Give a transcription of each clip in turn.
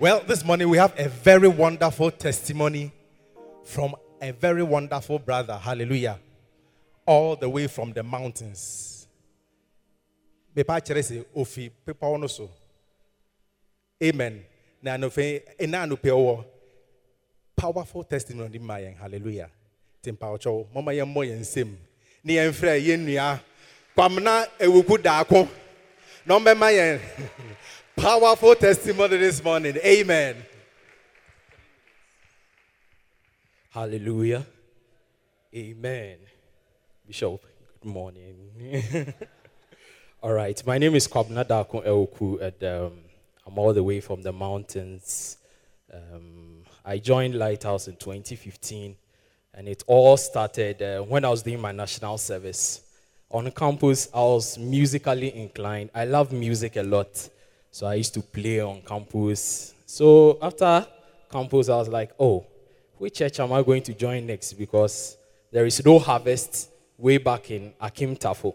Well, this morning we have a very wonderful testimony from a very wonderful brother. Hallelujah. All the way from the mountains. Amen. Powerful testimony yɛn. Hallelujah. Timpa ɔkyɛw. Mama yɛn mmɔ yɛn nsam. Ne yɛn frɛ yɛn nua. Kwamna ewuku daako. Na ɔmbɛma yɛn. Powerful testimony this morning. Amen. Hallelujah. Amen. Bishop, good morning. all right, my name is Kwabna Elku, and um, I'm all the way from the mountains. Um, I joined Lighthouse in 2015, and it all started uh, when I was doing my national service. On campus, I was musically inclined. I love music a lot. So I used to play on campus. So after campus, I was like, oh, which church am I going to join next? Because there is no harvest way back in Akim Tafo.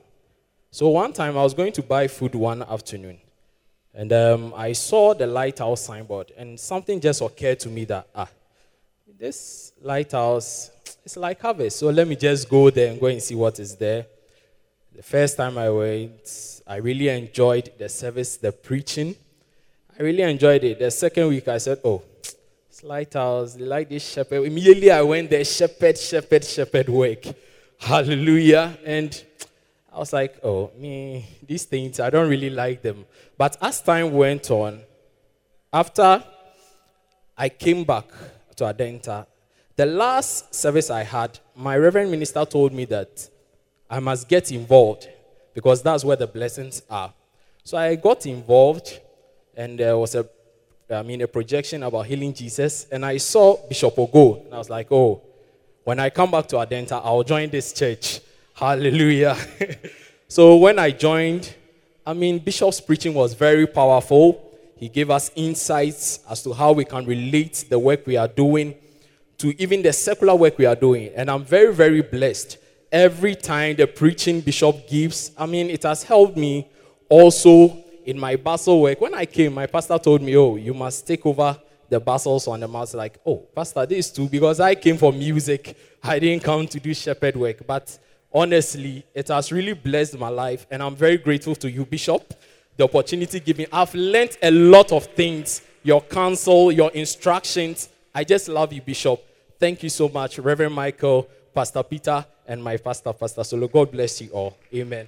So one time I was going to buy food one afternoon. And um, I saw the lighthouse signboard, and something just occurred to me that, ah, this lighthouse, it's like harvest. So let me just go there and go and see what is there. The first time I went, I really enjoyed the service, the preaching. I really enjoyed it. The second week, I said, Oh, it's lighthouse. They like this shepherd. Immediately, I went there, shepherd, shepherd, shepherd work. Hallelujah. And I was like, Oh, me, these things, I don't really like them. But as time went on, after I came back to Adenta, the last service I had, my reverend minister told me that I must get involved because that's where the blessings are. So I got involved, and there was a, I mean, a projection about healing Jesus, and I saw Bishop Ogo, and I was like, oh, when I come back to Adenta, I'll join this church. Hallelujah. so when I joined, I mean, Bishop's preaching was very powerful. He gave us insights as to how we can relate the work we are doing to even the secular work we are doing, and I'm very, very blessed every time the preaching bishop gives, I mean, it has helped me also in my Basel work. When I came, my pastor told me, Oh, you must take over the Basels on the mouse. Like, oh, Pastor, this too, because I came for music. I didn't come to do shepherd work. But honestly, it has really blessed my life, and I'm very grateful to you, Bishop, the opportunity given. I've learned a lot of things, your counsel, your instructions. I just love you, Bishop. Thank you so much, Reverend Michael, Pastor Peter, and my pastor, Pastor Solo. God bless you all. Amen.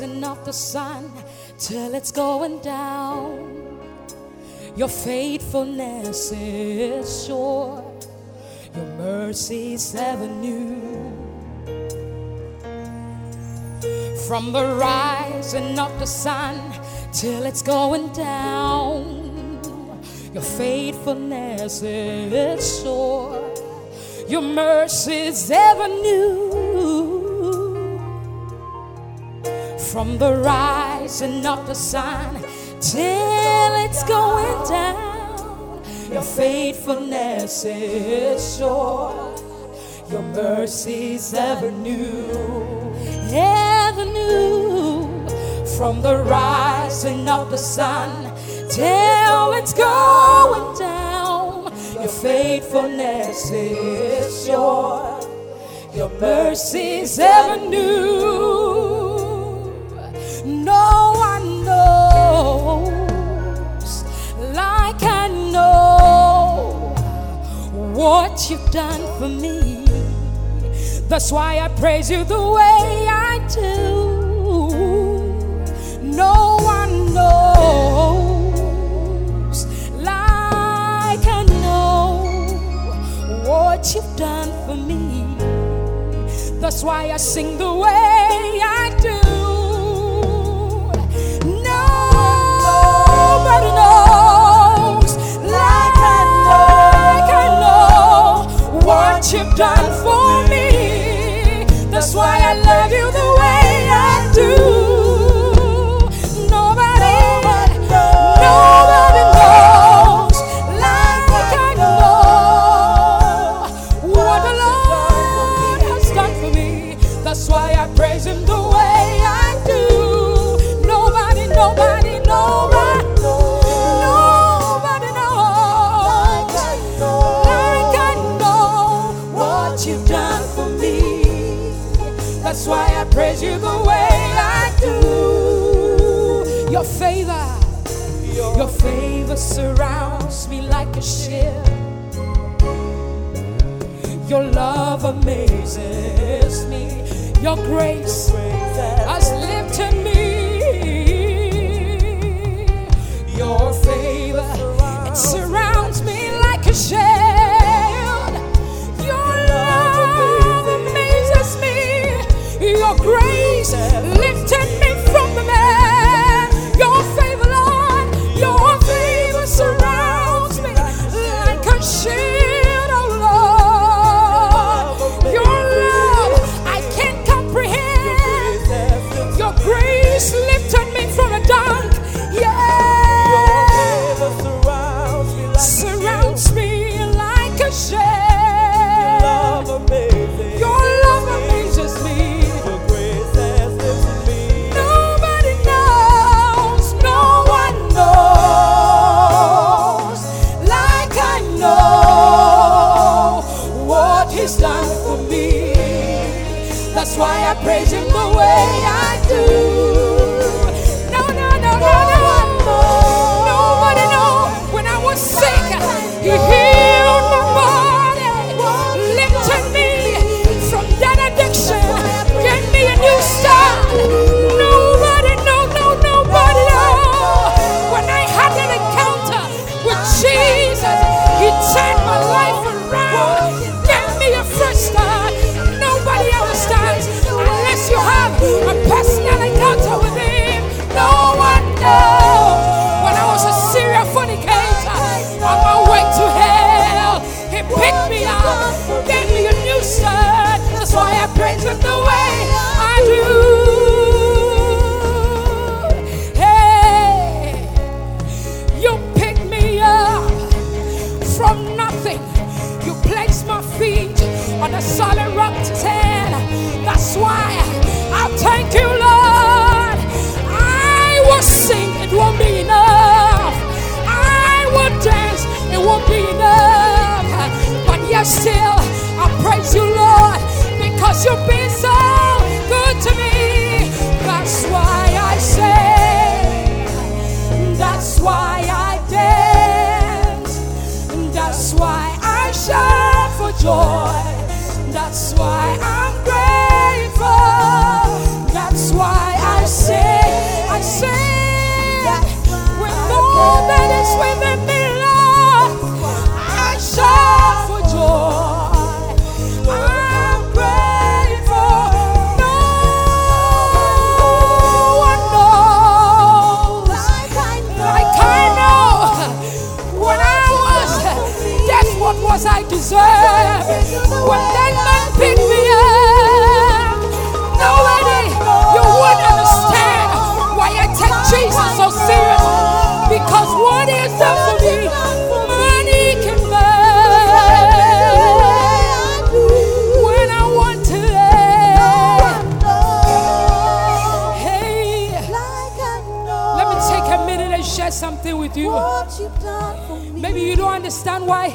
Rising of the sun till it's going down, your faithfulness is sure, your mercy's ever new. From the rising of the sun till it's going down, your faithfulness is sure, your mercy's ever new. From the rising of the sun till it's going down, your faithfulness is sure, your mercy's ever new, ever new. From the rising of the sun till it's going down, your faithfulness is sure, your mercy's ever new. what you've done for me. That's why I praise you the way I do. No one knows like I know what you've done for me. That's why I sing the way I do. you've done for me. That's why I love you. amazes me. Your grace, Your grace That's why I praise Him the way I do. still. I praise you, Lord, because you've been so good to me. That's why I say, that's why I dance, that's why I shout for joy, that's why I'm grateful, that's why I say, I say, with all that is within me. was I deserve. When that man picked me up, nobody, you would understand why I take Jesus so serious. Because what is done for me, money can buy. When I want to live, hey, let me take a minute and share something with you. Maybe you don't understand why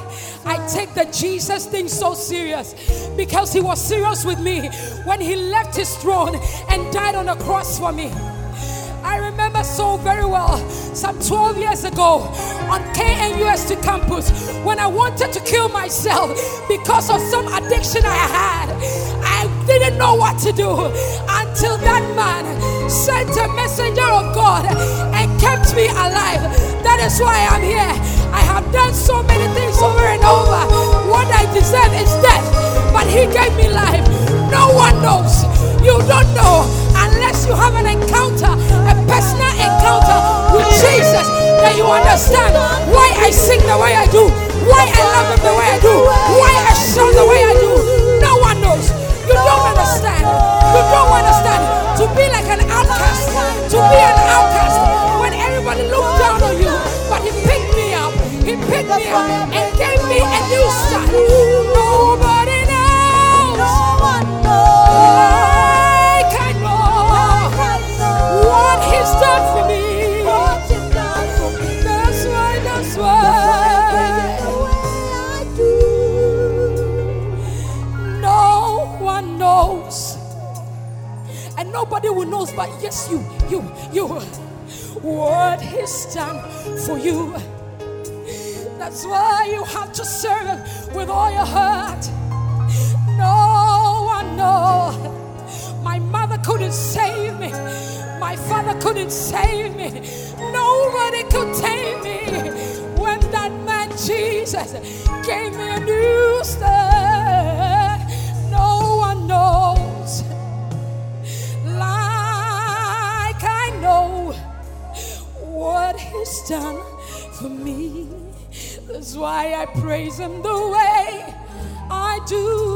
the Jesus thing so serious because he was serious with me when he left his throne and died on a cross for me. I remember so very well some 12 years ago on KNUST campus when I wanted to kill myself because of some addiction I had. Didn't know what to do until that man sent a messenger of God and kept me alive. That is why I'm here. I have done so many things over and over. What I deserve is death, but He gave me life. No one knows. You don't know unless you have an encounter, a personal encounter with Jesus, that you understand why I sing the way I do, why I love Him the way I do, why I shout the way I do. No one knows. You don't understand. You don't understand. To be like an outcast, to be an outcast when everybody looked down on you, but He picked me up. He picked me up and gave me a new start. Nobody knows. Like nobody will know, but yes, you, you, you. What He's done for you. That's why you have to serve with all your heart. No one knows. My mother couldn't save me. My father couldn't save me. Nobody could take me. When that man Jesus gave me a new start, He's done for me. That's why I praise Him the way I do.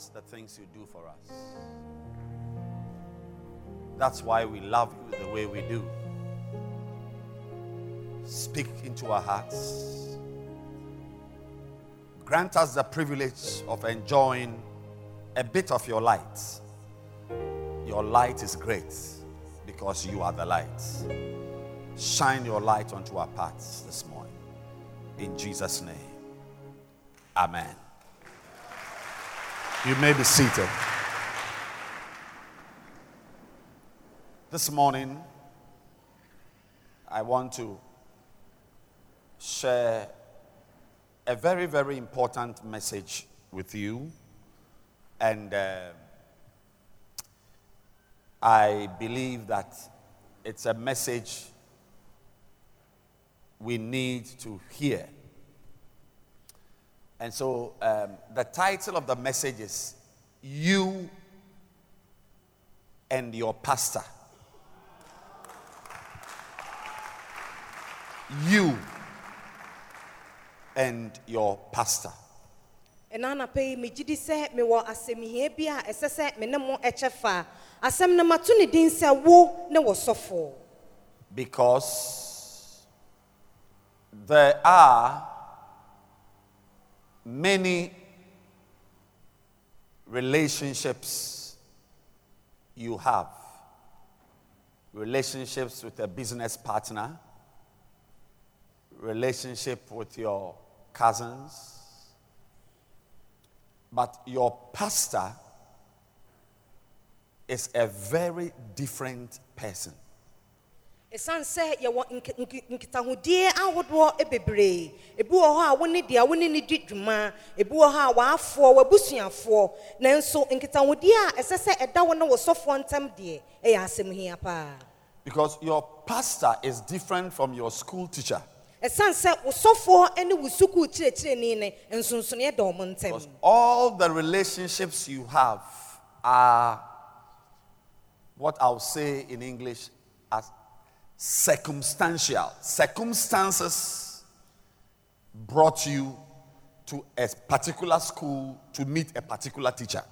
Does the things you do for us. That's why we love you the way we do. Speak into our hearts. Grant us the privilege of enjoying a bit of your light. Your light is great because you are the light. Shine your light onto our paths this morning. In Jesus' name. Amen. You may be seated. This morning, I want to share a very, very important message with you. And uh, I believe that it's a message we need to hear. And so um, the title of the message is You and Your Pastor. You and your pastor. ɛna anapa yi megye di sɛ mewɔ asɛmhia bi a ɛsɛ sɛ me ne mo ɛkyɛ fa asɛm no mato ne din sɛ wo ne wɔ sɔfoɔ Because there are many relationships you have. Relationships with a business partner, relationship with your cousins, but your pastor is a very different person. Ɛsiane sɛ yɛwɔ nk- nk- nkitahodie ahodoɔ bebree. Ebi wɔ hɔ a wo ne deɛ wo ne di dwuma. Ebi wɔ hɔ a wɔafoɔ w'abusuafoɔ. Nanso nkitahodie a ɛsɛ sɛ ɛda wo ne sɔfoɔ ntam deɛ ɛyɛ asɛmhia paa. Because your pastor is different from your school teacher. ɛsiane sɛ wo sɔfoɔ ne wo sukuu kyerɛkyerɛni ne nsonsonoeɛ da ɔmo Because ntam all the relationships you have are what I'll say in English as circumstantial. Circumstances brought you to a particular school to meet a particular teacher.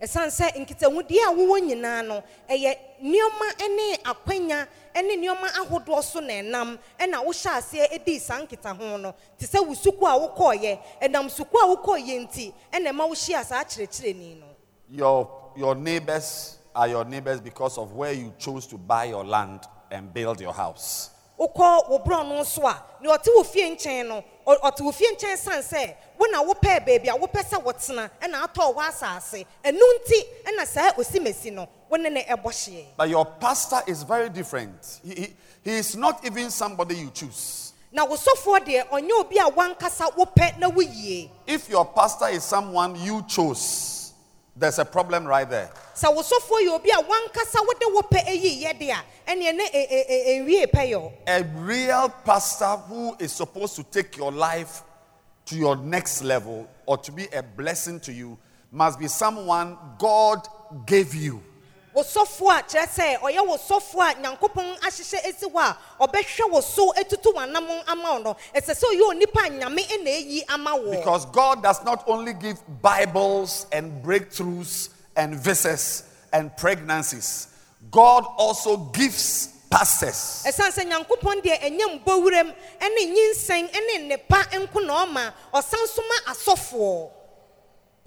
ɛsiane sɛ nkitahodie a wowɔ nyinaa no ɛyɛ nneɔma ne akwanya ne nneɔma ahodoɔ so na ɛnam ɛna wohyɛ aseɛ saa no te sɛ wo suku a wokɔɔyɛ ɛnam suku a wokɔɔyɛ nti ɛna ɛma wohyia saa kyerɛkyerɛni no Your, your neighbors are your neighbors because of where you chose to buy your land and build your house. wokɔ wo borɔ no so a nea ɔte wo fie nkyɛn no ɔte wo fie nkyɛn sane sɛ wo na wopɛɛ baabi a wopɛ sɛ wɔtena ɛna atɔɔ wɔ asase ɛno nti ɛna saa osimesi no wo ne ne ɛbɔ hyeɛ But your pastor is very different. He, he, he is not even somebody you choose. na wo sɔfoɔ deɛ ɔnyɛ obi a wankasa wopɛ na woyie If your pastor is someone you chose, there's a problem right there. sɛ wo yɛ obi a wankasa wode wopɛ ɛyiiɛ de a ɛneɛ ne ɛ- ɛ- ɛ- ɛnwie pɛyɛ A real pastor who is supposed to take your life to your next level or to be a blessing to you must be someone God gave you. A kyerɛ sɛ ɔyɛ a nyankopɔn ahyehyɛ esi hɔ a ɔbɛhwɛ so atutu w'anam ama no ɛsɛ sɛ ɔyɛ onipa nyame ɛyi ama Because God does not only give Bibles and breakthroughs and visas and pregnancies, God also gives pastors. ɛsiane sɛ nyankopɔn deɛ ɛnyɛ mbɔwuram ɛne nyinsɛn ɛne nnepa nko na ɔma ɔsan so ma asɔfoɔ.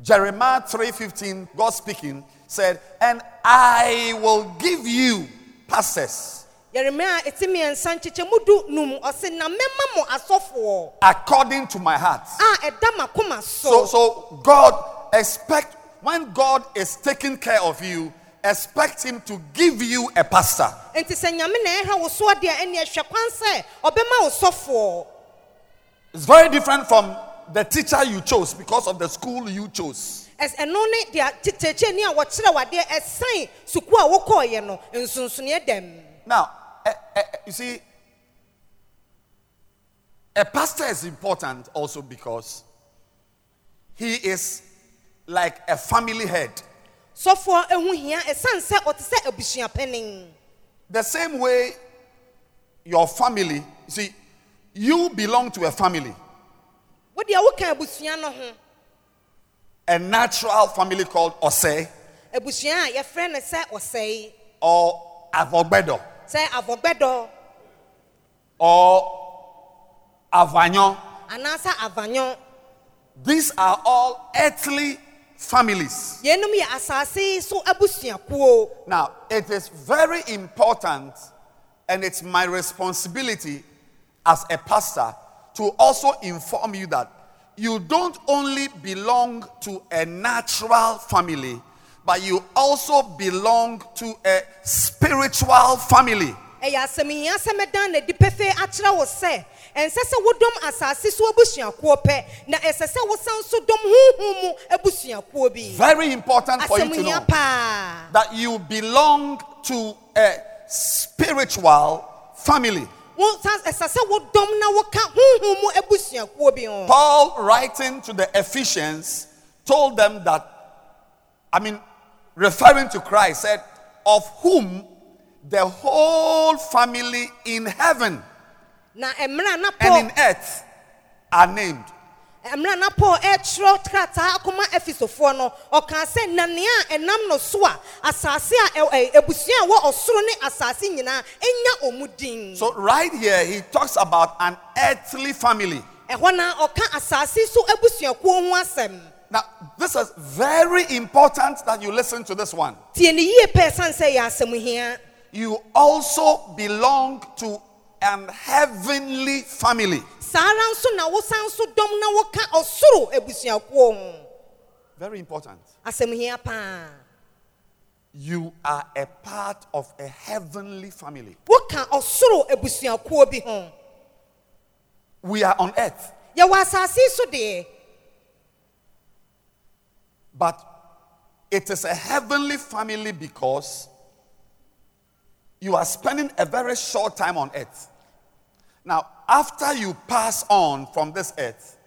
Jeremiah 3:15, God speaking, said, "And I will give you pastors yeremia ɛti mmiɛnsa nkyekyɛmu du num ɔse na mɛma mo asɔfoɔ according to my heart." Ah, a ɛda makoma So, so God expect when God is taking care of you, expect Him to give you a pastor. nti sɛ nyame na ɛhwɛ wo so adeɛ ɛne ɛhwɛ kwan sɛ ɔbɛma wo sɔfoɔ It's very different from the teacher you chose because of the school you chose. Ɛno ne deɛ a wɔkyerɛ wadeɛ sukuu a wokɔɔyɛ no nsonsoneɛ dɛm Now, eh, eh, you see, a pastor is important also because he is like a family head. sɔfoɔ ehu hia ɛsan sɛ ɔte sɛ abusuapanin The same way your family, you see, you belong to a family, wo deɛ woka abusua no ho a natural family called Osei. Abusua a yɛfrɛ no sɛ ɔsɛe or Avogbedo. Sɛ avɔgbɛdɔ or Avanyo. anaasɛ avanyɔ These are all earthly families. yɛnum yɛ asase so abusuakuo Now, it is very important and it's my responsibility as a pastor to also inform you that you don't only belong to a natural family, but you also belong to a spiritual family. ɛyɛ asɛmhia sɛ mɛdan na di pɛfɛ akyerɛ wo sɛ ɛnsɛ sɛ wodɔm asase so abusuakuo pɛ na ɛsɛ sɛ wosan so dɔm honhom mu abusuakuo bi Very important for you to know that you belong to a spiritual family. Wo san ɛsɛ sɛ wodɔm na woka honhom mu abusuakuo bi ho Paul, writing to the Ephesians, told them that, I mean, referring to Christ, said, Of whom the whole family in heaven na mmerɛ a na and in earth are named. Mmerɛ a na paul ɛtwerɛ eh, krataa akoma efisofoɔ no ɔkaa sɛ nanea a ɛnam no so a asase a eh, eh, ɛ- ɛ- abusua a wɔ ɔsoro ne asase nyinaa ɔmu din So, right here, he talks about an earthly family. ɛhɔ na ɔka asase so ho asɛm Now, this is very important that you listen to this one. tie ne yie pɛ ɛsiane sɛ yɛ You also belong to an heavenly family. saa ara nso na wosan so dɔm na woka ɔsoro abusuakuo ho Very important. asɛm hia paa You are a part of a heavenly family. woka ɔsoro abusuakuo bi ho We are on earth, yɛwɔ asase so deɛ but it is a heavenly family because you are spending a very short time on earth. Now, after you pass on from this earth,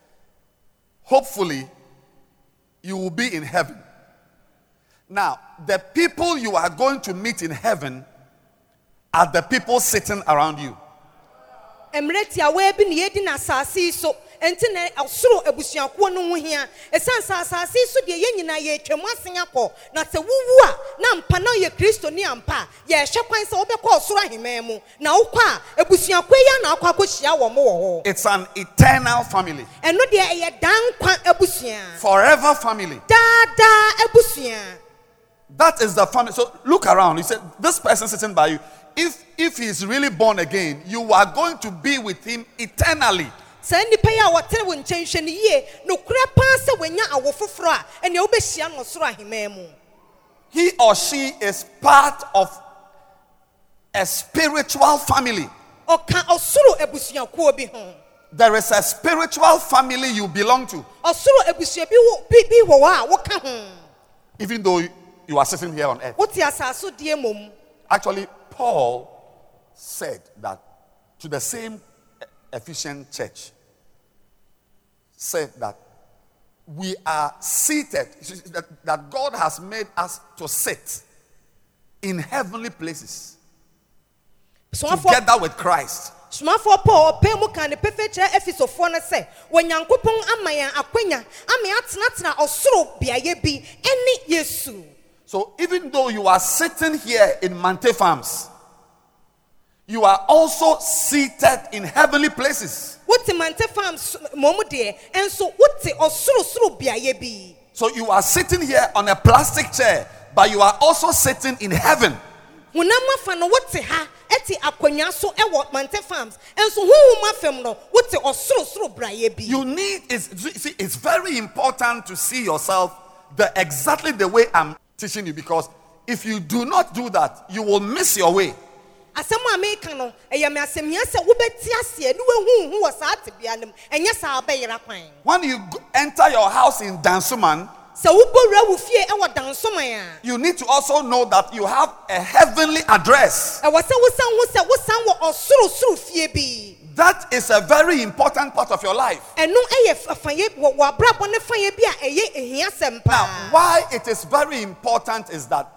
hopefully you will be in heaven. Now, the people you are going to meet in heaven are the people sitting around you. Mmerɛ tiawaa bi na yɛdi na asase yi so nti na ɔsoro abusuakuo no ho hia. Ɛsiane sɛ asase yi so deɛ yɛn nyinaa yɛtwam asen akɔ na sɛ wowu a na mpa na ɔyɛ kristoni ampa. A yɛhwɛ kwan sɛ wobɛkɔ ɔsoro aheman mu. Na wokɔ a abusuakuo yi a na akɔ akɔhyia wɔ mo wɔ hɔ. It's an eternal family, ɛno deɛ ɛyɛ daa nkwa abusua forever family. daadaa abusua That is the family. So look around. You said, This person sitting by you, if if he is really born again, you are going to be with him eternally. saa nnipa yi a wɔtene wo nkyɛn no yie nokorɛ paa sɛ wɔanya awo foforɔ a ɛnea wobɛhyia no ɔsoro aheman mu He or she is part of a spiritual family. ɔka ɔsoro abusuakuo bi ho There is a spiritual family you belong to, ɔsoro abusua bi wɔ bi bi wɔ hɔ a woka ho even though you are sitting here on earth. wote asase deɛ mmom Actually, Paul said that to the same Ephesian church, said that we are seated, that, God has made us to sit in heavenly places together with Christ. somafoɔ paul ɔpɛ mu ka ne kyerɛ efisofoɔ no sɛ ama yɛn akwanya ama yɛatenatena ɔsoro beaeɛ bi yesu So even though you are sitting here in Mante Farms, you are also seated in heavenly places. wote mante farms mmom deɛ ɛnso wote ɔsorosoro beaeɛ bi So you are sitting here on a plastic chair, but you are also sitting in heaven. honam afa no wote ha ɛte akonnwa so ɛwɔ mante farms ɛnso honhom afam no wote ɔsorosoro braeɛ bi You need is see, it's very important to see yourself the exactly the way I'm teaching you because if you do not do that, you will miss your way. asɛm a meka no ɛyɛ me asɛmhia sɛ wobɛte aseɛ ne woahuhu wɔ saa tebea no mu ɛnyɛ saa bɛyera kwan When you go- enter your house in Dansoman, sɛ wobɔwura wo fie ɛwɔ dansoman a you need to also know that you have a heavenly address. ɛwɔ sɛ wosan ho sɛ wosan wɔ ɔsorosoro fie bi That is a very important part of your life. ɛno ɛyɛ fayɛ wɔ wɔ abrabɔ ne fayɛ bi a ɛyɛ ehia sɛm Now, why it is very important is that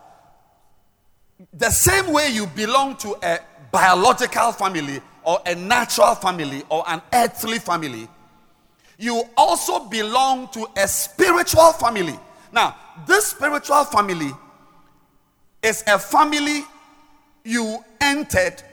the same way you belong to a biological family or a natural family or an earthly family, you also belong to a spiritual family. Now, this spiritual family is a family you entered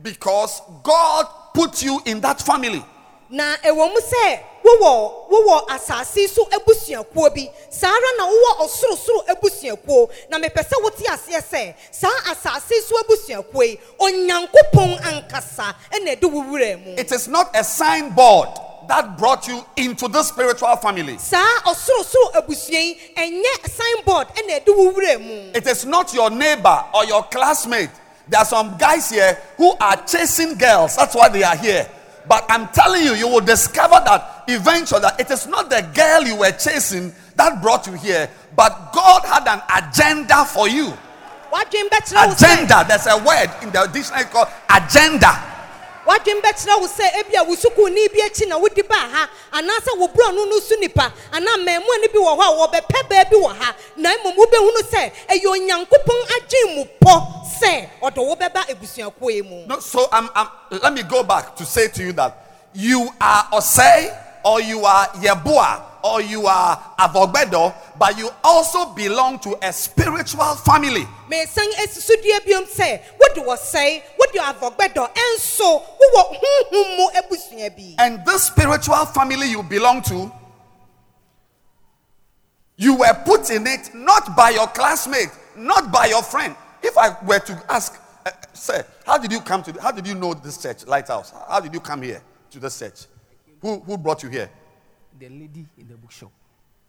because God put you in that family. na ɛwɔ mu sɛ wowɔ wowɔ asase so abusuakuo bi saa ara na wowɔ ɔsorosoro abusuakuo na mepɛ sɛ wote aseɛ sɛ saa asase so abusuakuo yi onyankopɔn ankasa ɛna ɛde wo wura mu It is not a signboard that brought you into the spiritual family. saa ɔsorosoro abusua yi ɛnyɛ signboard ɛna ɛde wo wura mu It is not your neighbor or your classmate. There are some guys here who are chasing girls. That's why they are here. But I'm telling you, you will discover that eventually that it is not the girl you were chasing that brought you here, but God had an agenda for you. wadwen bɛkyerɛ wo sɛ Agenda. There's a word in the dictionary called agenda. wadwen bɛkyerɛ wo sɛ ebi a wo sukuuni bi akyi na wodi baa ha anaasɛ wo borɔno no so nipa anaa mmaamua no bi wɔ hɔ a wɔbɛpɛ baabi wɔ ha na mmom wobɛhunu sɛ ɛyɛ onyankopɔn adwen mu pɔ sɛ ɔde wo bɛba abusuakuo yi mu No, so I'm, I'm, let me go back to say to you that you are Osei or you are Yebua or you are Avogbedo, but you also belong to a spiritual family. mesan asisudua biom sɛ wode wɔ sɛe wode avɔgbɛdɔ ɛnso wowɔ honhom mu abusua bi And this spiritual family you belong to, you were put in it not by your classmate, not by your friend. If I were to ask, uh, sir, how did you come to, how did you know this church, Lighthouse? How did you come here to this church? Who, who brought you here? the lady in the bookshop,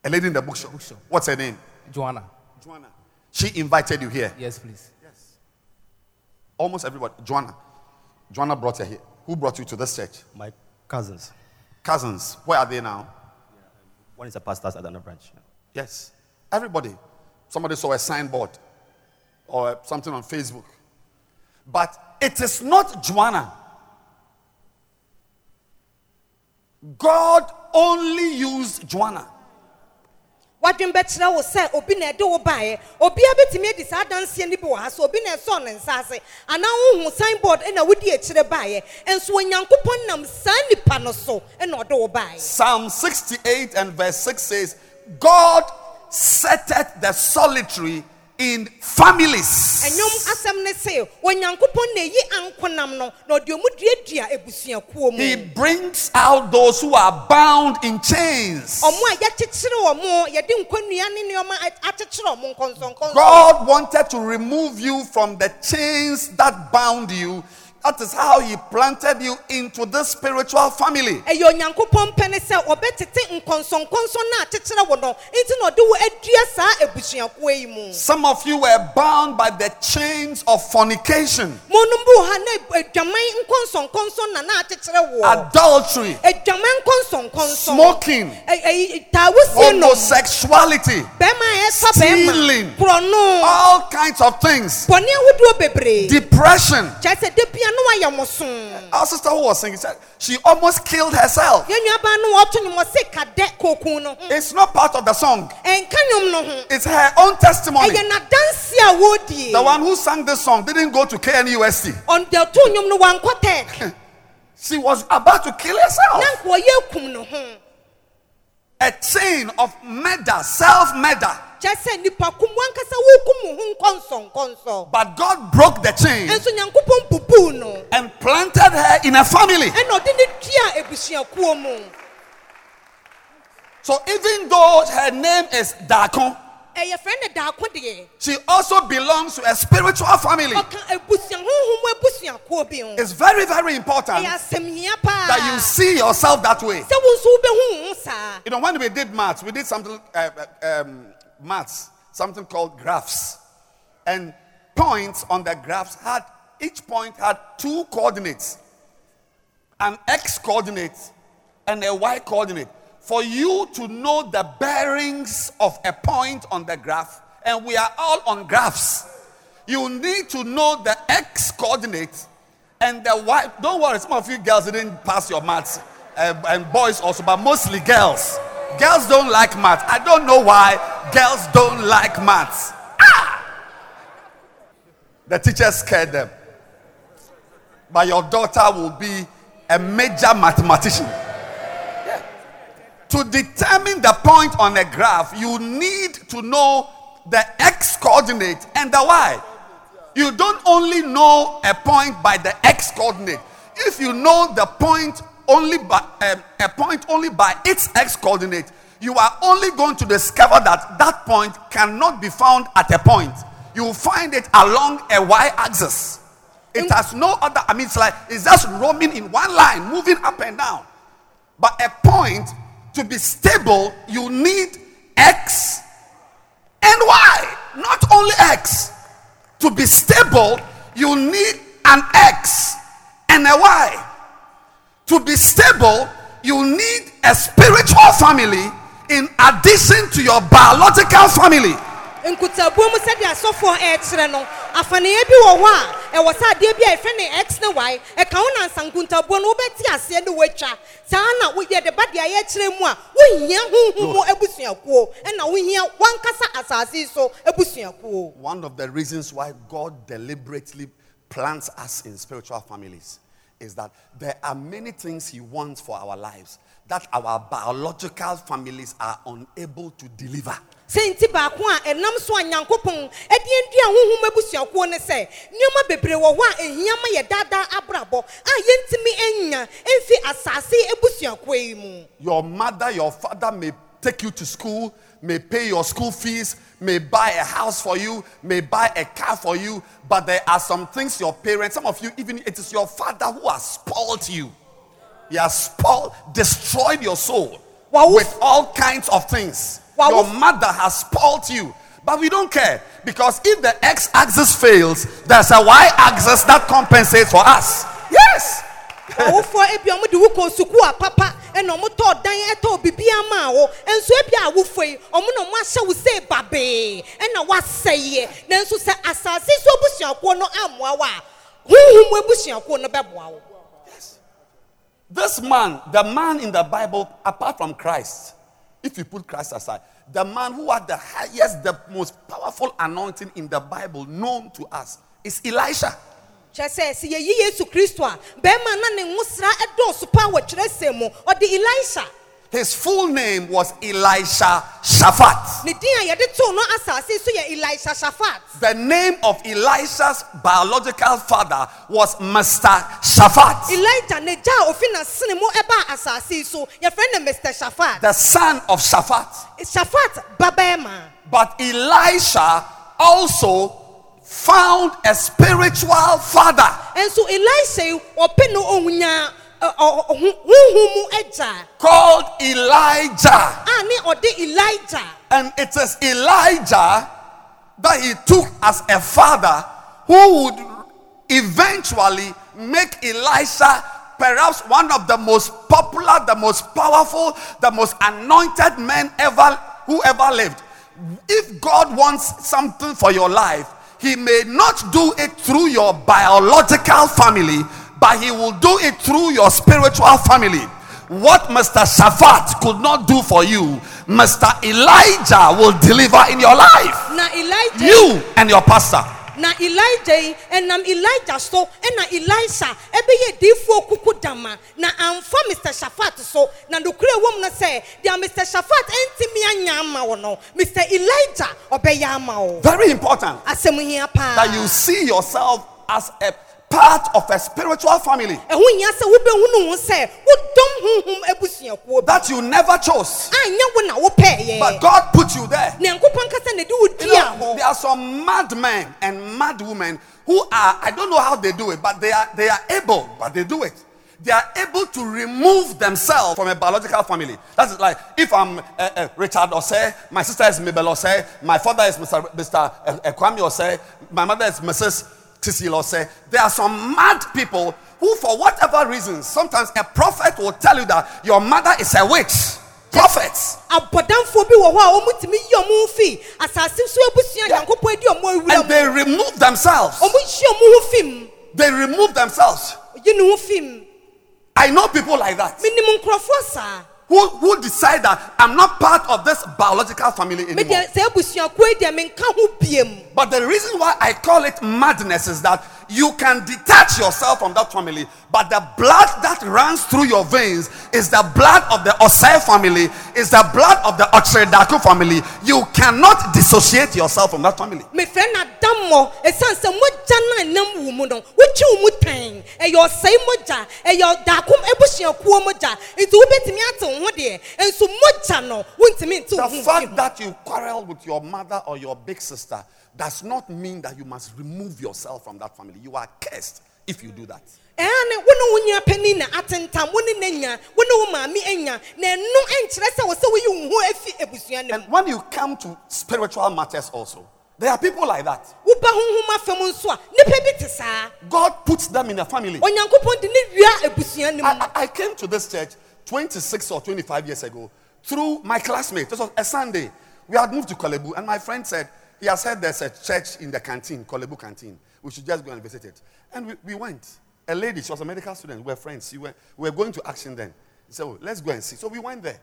A lady in the bookshop. Bookshop. What's her name? Joanna. Joanna. She invited you here. Yes, please. Yes. Almost everybody. Joanna. Joanna brought her here. Who brought you to this church? My cousins. Cousins. Where are they now? One is a pastor at another branch. Yes. Everybody. Somebody saw a signboard or something on Facebook. But it is not Joanna. God only used Joanna. wadwen bɛkyerɛ wo sɛ obi na ɛde wo baeɛ obia bɛtumi adi saa adanseɛ no bi wɔ ha so obi na ɛsɔɔ ne nsa ase anaa wohu signboard ɛna wodi akyire baeɛ ɛnso onyankopɔn nam saa nnipa no so ɛna ɔde wo baeɛ Psalm 68 and verse 6 says, God setteth the solitary in families. ɛnwom asɛm ne se onyankopɔn na ɛyi ankonam no na ɔde ɔmu duadua abusuakuo He brings out those who are bound in chains. ɔmo a yɛkyekyere wɔ yɛde nkonnua ne nneɔma akyekyere ɔmo nkɔnsɔnkɔnsɔn God wanted to remove you from the chains that bound you. That is how He planted you into this spiritual family. ɛyɛ onyankopɔn pɛ ne sɛ ɔbɛtete nkɔnsɔnkɔnsɔn no a akyekyere wo no nti na ɔde wo adua saa abusuakuo yi mu. Some of you were bound by the chains of fornication, monom bi wɔ ha na adwaman nkɔnsɔnkɔnsɔn na na akyekyere wo adultery, smoking, homosexuality, Stealing. all kinds of things, bɔne ahodoɔ bebree. Depression. Kyerɛ sɛ da bia no wayɛ mo so Our sister who was singing said she almost killed herself. yɛn nuabaa no wɔto nwom ɔse kadɛ kokun no ho It's not part of the song, ɛnka nwom no ho it's her own testimony. ɛyɛ n'adanse a wɔredie The one who sang this song didn't go to KNUST. ɔde ɔto nwom no wankɔ tɛk She was about to kill herself. na nka ɔyɛ kum no ho A chain of murder, self murder. Kyerɛ sɛ nipa kum wankasa wokum wo ho nkɔnsɔnkɔnsɔ. But God broke the chain ɛnso nyankopɔn bubuu no. and planted her in a family. ɛna ɔde ne dua abusuakuo mu. So even though her name is Dakon, ɛyɛ frɛ ne daako deɛ. she also belongs to a spiritual family. ɔka abusua honhom abusuakuo bi ho. It's very, very important ɛyɛ asɛmhia paa. that you see yourself that way. sɛ wo nso wobɛhu wo ho saa. You know, when we did maths, we did something, uh, uh, um, maths, something called graphs. And points on the graphs had, each point had two coordinates an x coordinate and a y coordinate. For you to know the bearings of a point on the graph, and we are all on graphs, you need to know the x coordinate and the y. Don't worry, some of you girls didn't pass your maths, uh, and boys also, but mostly girls. Girls don't like maths. I don't know why girls don't like maths. Ah! The teacher scared them. But your daughter will be a major mathematician. Yeah. To determine the point on a graph, you need to know the x coordinate and the y. You don't only know a point by the x coordinate. If you know the point only by um, a point only by its x coordinate, you are only going to discover that that point cannot be found at a point. You will find it along a y axis. It has no other. I mean, it's like it's just roaming in one line, moving up and down. But a point to be stable, you need x and y, not only x. To be stable, you need an x and a y. To be stable, you need a spiritual family in addition to your biological family. nkutabuo mu sɛdeɛ asɔfoɔ ɛrekyerɛ no afaneɛ bi wɔ hɔ a ɛwɔ sɛ adeɛ bi a yɛfrɛ ne x ne y ɛka wo nansa nkuntaboɔ no wobɛte aseɛ ne woatwa saa na yɛde ba deɛ yɛkyerɛ mu a wohia honhom mu abusuakuo ɛna wohia wankasa asase yi so abusuakuo. One of the reasons why God deliberately plants us in spiritual families is that there are many things He wants for our lives that our biological families are unable to deliver. sɛ nti baako a ɛnam so a nyankopɔn ɛdeɛ dua honhom abusuakuo ne sɛ nneɛma bebree wɔ hɔ a ɛhia ma yɛ daadaa abrabɔ a yɛntumi anya ɛmfi asase abusuakuo yi mu Your mother, your father may take you to school, may pay your school fees, may buy a house for you, may buy a car for you, but there are some things your parents, some of you, even it is your father who has spoiled you. He has spoiled, destroyed your soul Wow. with all kinds of things. Wow. Your mother has spoiled you. But we don't care because if the x axis fails, there's a y axis that compensates for us. Yes. Awofoɔ ebi ɔmo de sukuu a papa ɛna ɔmo tɔ dan ɛtɔ bibia maa wo. Nso ebi a awofo yi ɔmo na ɔmo ahyɛ wo babee ɛna sɛ so no amoa wo a huhum no wo. This man, the man in the Bible, apart from Christ, if you put Christ aside, the man who had the highest, the most powerful anointing in the Bible known to us is Elisha. Kyerɛ sɛ sɛ yɛyi yesu kristo a bɛrima na ne nwosra ɛdɔɔso paa wɔ kyerɛsɛm mu ɔde elisha His full name was Elisha Shaphat. ne din a yɛde too no asase so yɛ elisha shafat The name of Elisha's biological father was Mr. Shaphat, elijah ne gya a ofi n'asene mu ɛbaa asase yi so yɛfrɛ no mr shafat the son of Shaphat. shafat babarima But Elisha also found a spiritual father. nso elisha yi ɔpɛ no ohunya ɛ, eh, ɔ- ɔ- hu- huhu mu agya called Elijah. a ne ɔde elijah And it is Elijah that he took as a father who would eventually make Elisha perhaps one of the most popular, the most powerful, the most anointed men ever who ever lived. If God wants something for your life, he may not do it through your biological family, but he will do it through your spiritual family. What Mr. Shaphat could not do for you, Mr. Elijah will deliver in your life. na elijah You and your pastor. Na elijah yi ɛnam elijah so ɛna elisha ɛbɛyɛ diifoɔ kuku dama. Na amfa mr shafat so na nokura wom no sɛ deɛ mr shafat ɛntimi anya ama wo no mr elijah ɔbɛyɛ ama wo. Very important. Asɛm paa. That you see yourself as a part of a spiritual family ɛho hia sɛ wobɛhunu ho sɛ wodɔm honhom abusuakuo bi that you never chose, anyɛ wo na wopɛɛyɛ but God put you there. nyankopɔn kasa na de wo You know, there are some mad men and mad women who are, I don't know how they do it, but they are they are able, but they do it. They are able to remove themselves from a biological family. That's like if I'm uh, uh, Richard Osei, my sister is Mabel Osei, my father is Mr. Mr. uh, Kwame Osei, my mother is Mrs. Tissy Osei. There are some mad people who, for whatever reason, sometimes a prophet will tell you that your mother is a witch. Prophets. abɔdamfoɔ bi wɔ hɔ a wɔmutumi yi ɔmo fi asase so abusua Yeah. nyankopɔn adi ɔmo awura And they remove themselves. ɔmo hyi ɔmo ho fim They remove themselves. yi ne ho fim I know people like that menim nkurɔfoɔ saa who, who decide that I'm not part of this biological family anymore. medeɛ sɛ abusuakuo yi deɛ menka ho biem But the reason why I call it madness is that you can detach yourself from that family, but the blood that runs through your veins is the blood of the Osei family, is the blood of the Otredaku family. You cannot dissociate yourself from that family. mefrɛ no adammɔ ɛsiane sɛ mogya no a nam wo mu no wokyi wo mu tan ɛyɛ ɔsɛe mogya ɛyɛ daakom abusuakuo mogya nti wobɛtumi ate wo ho deɛ nso mogya no wontumi nte wo The ho fact mfim that you quarrel with your mother or your big sister does not mean that you must remove yourself from that family. You are cursed if you do that. ɛa wo ne wo nua na atentam wo ne n'anya wo ne wo maame anya na ɛno nkyerɛ sɛ wɔ sɛ woyi wo ho afi abusua no And when you come to spiritual matters, also, there are people like that. woba honhom afam nso a nnipa bi te saa God puts them in a family. onyankopɔn de ne wia abusua no mu I, I- I came to this church 26 or 25 years ago through my classmate. This was a Sunday. We had moved to Korle Bu, and my friend said, he has said there's a church in the canteen, Korle Bu Canteen. We should just go and visit it. And we, we went. A lady, she was a medical student. We were friends. We were, we were going to action then. He said, oh, let's go and see. So we went there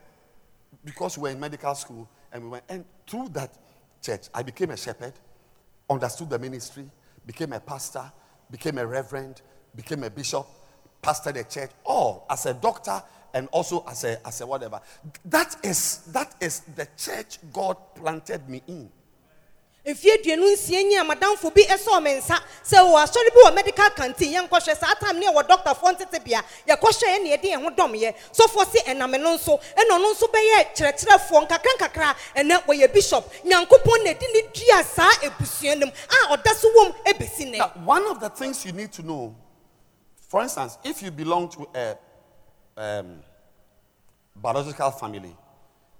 because we were in medical school and we went. And through that church, I became a shepherd, understood the ministry, became a pastor, became a reverend, became a bishop, pastored a church, all as a doctor and also as a, as a whatever. That is, that is the church God planted me in. Mfie aduonu nsia nyi a madamfo bi ɛsɔɔ me nsa. Sɛ wɔ asɔre bi wɔ medical canteen yɛnkɔhwɛ saa tam ne ɛwɔ dɔktafoɔ ntetebea yɛkɔhwɛ yɛ ne yɛde yɛn ho dɔmyɛ sɔfoɔ se ɛname no nso. Ɛna ɔno nso bɛyɛ kyerɛkyerɛfoɔ nkakra nkakra ɛnɛ wɔyɛ bishop. Nyankopɔn na ɛdi ne dua saa ebusua no mu a ɔda so wom ebesi nɛ one of the things you need to know, for instance, if you belong to a um, biological family,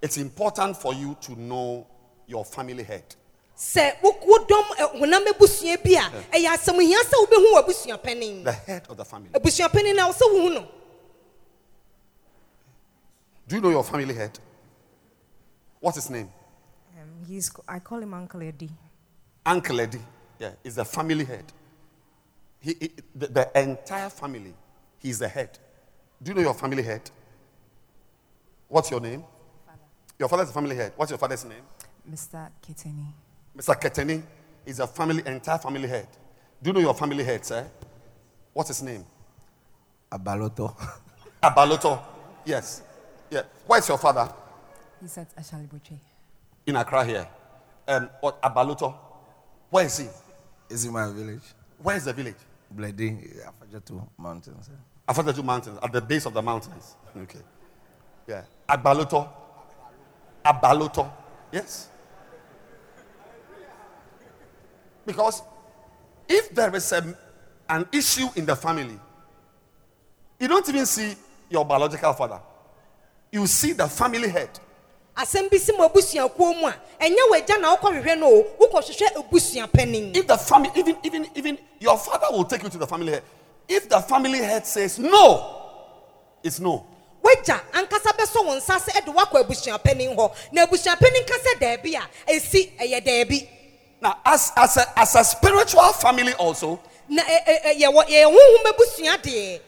it's important for you to know your family head. Sɛ wo- wodɔm honam ebusua bi a ɛyɛ asɛm hia sɛ wobɛhu wɔ abusua panin The head of the family. abusua panin na wo sɛ wohu no Do you know your family head? What's his name? Um, he's, I call him Uncle Eddie. Uncle Eddie. Yeah, is the family head. He, he- the, the entire family, he's the head. Do you know your family head? What's your name? Your father's the family head. What's your father's name? Mr. Kitini. Mr. Keteni is a family, entire family head. Do you know your family head, sir? What's his name? Abaloto. Abaloto. Yes. Yeah. Where's your father? He's at Ashaley Botwe. In Accra here. Um, what, Abaloto. Where is he? Is in my village. Where is the village? Gbledi, Afadjato Mountains. Afadjato Mountains, at the base of the mountains. Okay. Yeah. Abaloto. Abaloto. Yes. Because if there is a, an issue in the family, you don't even see your biological father. You see the family head. asɛm si mu abusuakuo mu a ɛnyɛ w'agya na wokɔhwehwɛ no o wokɔhwehwɛ abusua If the family, even, even, even your father will take you to the family head. If the family head says no, it's no. wagya ankasa bɛsɔ wo nsa sɛ ɛde woakɔ abusua panin hɔ na abusua panin ka sɛ daabi a ɛsi ɛyɛ daabi Now, as, as, a, as a spiritual family, also, eh, eh, eh, honhom abusua deɛ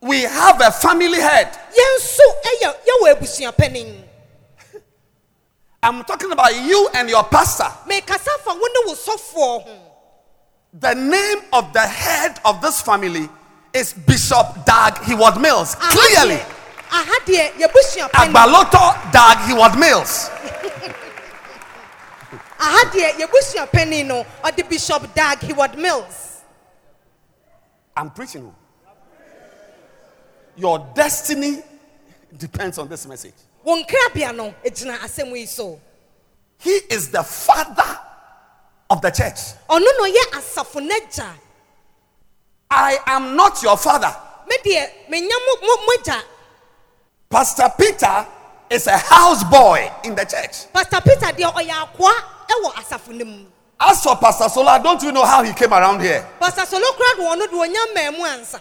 we have a family head. yɛn nso ɛyɛ yɛwɔ abusua panin I'm talking about you and your pastor. mekasa fa wo ne wo sɔfoɔ ho The name of the head of this family is Bishop Dag Heward Mills. Clearly, deɛ- aha deɛ yɛbusua panin Abaloto Dag Heward Mills. Aha deɛ eh, yɛbusua panin no ɔde bishop dag heward mills I'm preaching. you. Your destiny depends on this message. wɔn no eh, asɛm yi so He is the father of the church. Oh, ɔno na ɔyɛ asafo n'agya I am not your father. me deɛ menya mo mo mo agya Pastor Peter is a houseboy in the church. pastor peter deɛ ɔyɛ oh, akoa ɛwɔ asafo no mu As for Pastor Sola, don't you know how he came around here? pastor solo kura de wɔn do wɔnya mmaa mu ansa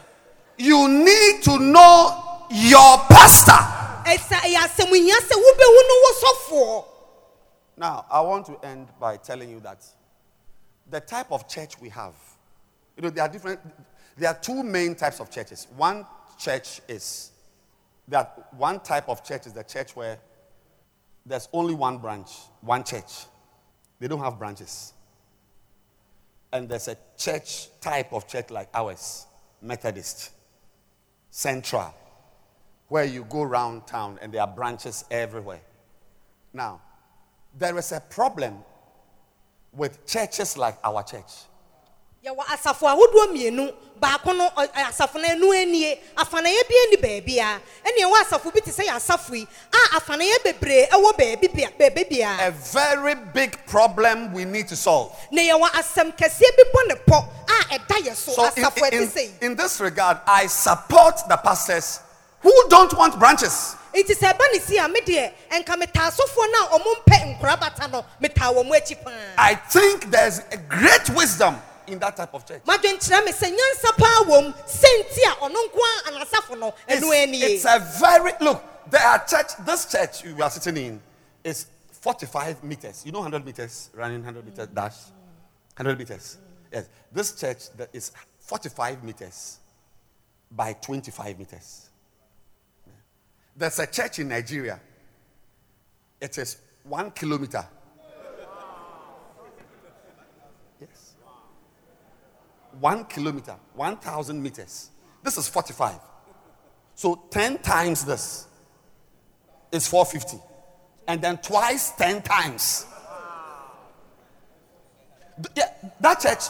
You need to know your pastor. ɛsa ɛyɛ asɛm hia sɛ wobɛhu no wɔ sɔfoɔ Now, I want to end by telling you that the type of church we have, you know, there are different, there are two main types of churches. One church is, that one type of church is the church where there's only one branch, one church. They don't have branches. And there's a church type of church like ours, Methodist, Central, where you go around town and there are branches everywhere. Now, there is a problem with churches like our church. Yɛwɔ asafo ahodoɔ mmienu. Baako no asafo no anu anie. Afaneɛ bi ani baabia. Ɛne ɛwɔ asafo bi te sɛ yɛ asafo yi a afaneɛ bebree ɛwɔ baabi bia baabi A bia very big problem we need to solve. na yɛwɔ asɛm kɛseɛ bi bɔ ne pɔ a ɛda yɛ so asafo ɛte sɛ yi in this regard, I support the pastors who don't want branches. nti sɛ ɛba ne si a me deɛ ɛnka metaa asɔfoɔ no a ɔmo mpɛ nkora bata no metaa wɔ mo akyi paa. I think there's a great wisdom in that type of church. madwenkyerɛ me sɛ nyansa paa wɔ m sɛnti a ɔno nko a anasafo no It's, it's a very look. There are church. This church we are sitting in is 45 meters. You know 100 meters running, 100 meters dash? 100 meters. Yes. This church that is 45 meters by 25 meters. There's a church in Nigeria. It is one kilometer. One kilometer, 1,000 meters. This is 45. So 10 times this is 450. And then twice 10 times. Yeah, that church,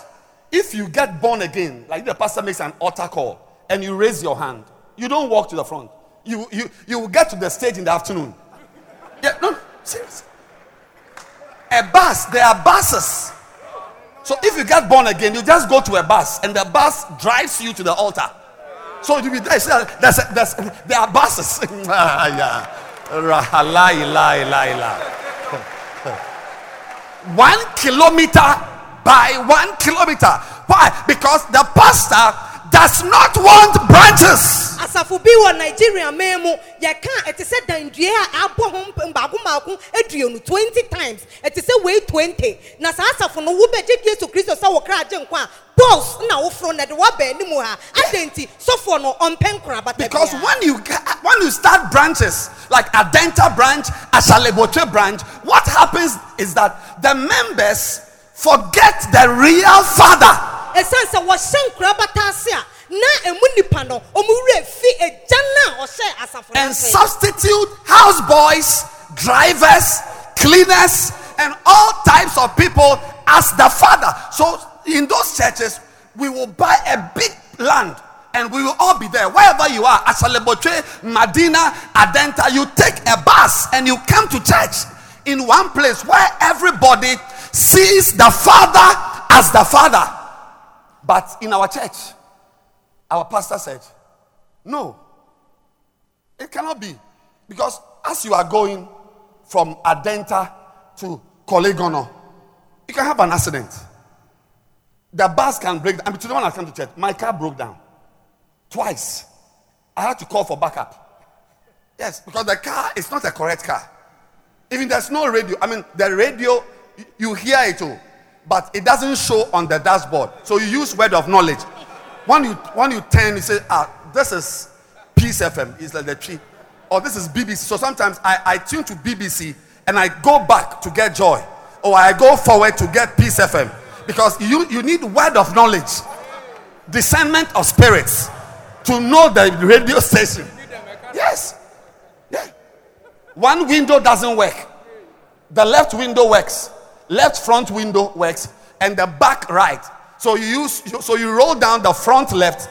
if you get born again, like the pastor makes an altar call and you raise your hand, you don't walk to the front. You, you, you will get to the stage in the afternoon. Yeah, no, seriously. A bus, there are buses. So if you get born again, you just go to a bus and the bus drives you to the altar. So you be there. There's, there are buses. One kilometer by one kilometer. Why? Because the pastor does not want branches. asafo bi wɔ nigeria man mu yɛka ɛte sɛ dandua a abɔ ho mbaako mbaako aduonu twenty times. Ɛte sɛ wei twenty. Na saa asafo no wobɛgye yesu kristo sɛ wɔkra agye nkwa. A balls na woforo na de waba anim ha. Adɛn nti sɔfoɔ no ɔmpɛ nkorabata Because when you when you start branches like a Denta branch, a Shalebotre branch, what happens is that the members forget the real father. Ɛsiane sɛ wɔhyɛ nkorabata ase a na emu nipa no ɔmo wura fi agya no a ɔhyɛ asafo and substitute houseboys, drivers, cleaners, and all types of people as the father. So in those churches, we will buy a big land and we will all be there. Wherever you are, Ashaley Botwe, Medina, Adenta, you take a bus and you come to church in one place where everybody sees the father as the father. But in our church, our pastor said, No, it cannot be. Because as you are going from Adenta to Korle Gonno, you can have an accident. The bus can break down. I mean, to the one I came to church, my car broke down twice. I had to call for backup. Yes, because the car is not a correct car. Even there's no radio. I mean, the radio, you- you hear it all, but it doesn't show on the dashboard. So you use word of knowledge. When you when you turn, you say, ah, this is Peace FM. It's like the tree. Or this is BBC. So sometimes I, I tune to BBC and I go back to get joy. Or I go forward to get Peace FM. Because you, you need word of knowledge, discernment of spirits to know the radio station. Yes. Yeah. One window doesn't work. The left window works, left front window works, and the back right. So you use so you roll down the front left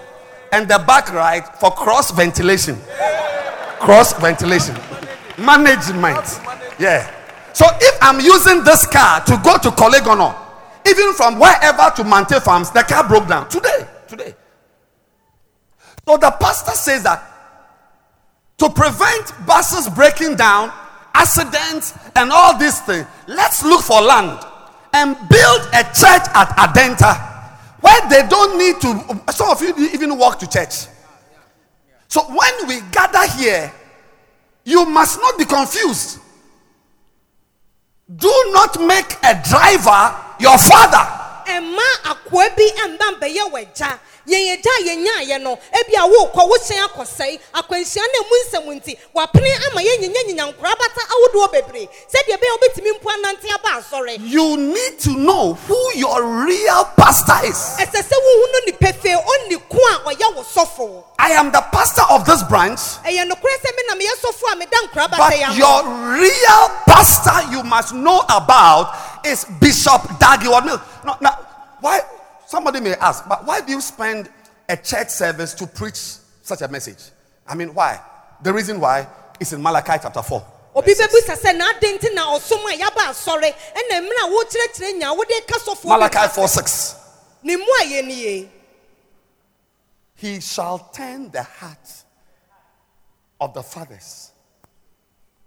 and the back right for cross ventilation. Cross ventilation. Management. Yeah. So if I'm using this car to go to Korle Gonno, even from wherever to Mante Farms, the car broke down today. Today. So the pastor says that to prevent buses breaking down, accidents, and all these things, let's look for land and build a church at Adenta where they don't need to. Some of you even walk to church. So when we gather here, you must not be confused. Do not make a driver your father. Bi mba mbɛyɛ yɛn no ebi a wokɔ wohyɛn akɔsɛe akwanhyia emu nsɛm nti wapene ama yɛnyinya nyinya nkorabata ahodoɔ bebree sɛdeɛ wobɛtumi mpo anante aba asɔre You need to know who your real pastor is. ɛsɛ sɛ wohu no nipa ɔnni ko a ɔyɛ wo sɔfo I am the pastor of this branch. ɛyɛ sɛ me na meyɛ sɔfo a meda nkorabata But yi ama your real pastor you must know about is Bishop Dag Heward Mills. No, now, why? Somebody may ask, but why do you spend a church service to preach such a message? I mean, why? The reason why is in Malachi chapter 4. obi bɛbusa sɛ n'ade nti na ɔsom a yɛaba asɔre ɛna mmerɛ a wokyerɛkyerɛ nya wode ka sɔfoɔ Malachi 4 6. ne mu a yɛ nie He shall turn the heart of the fathers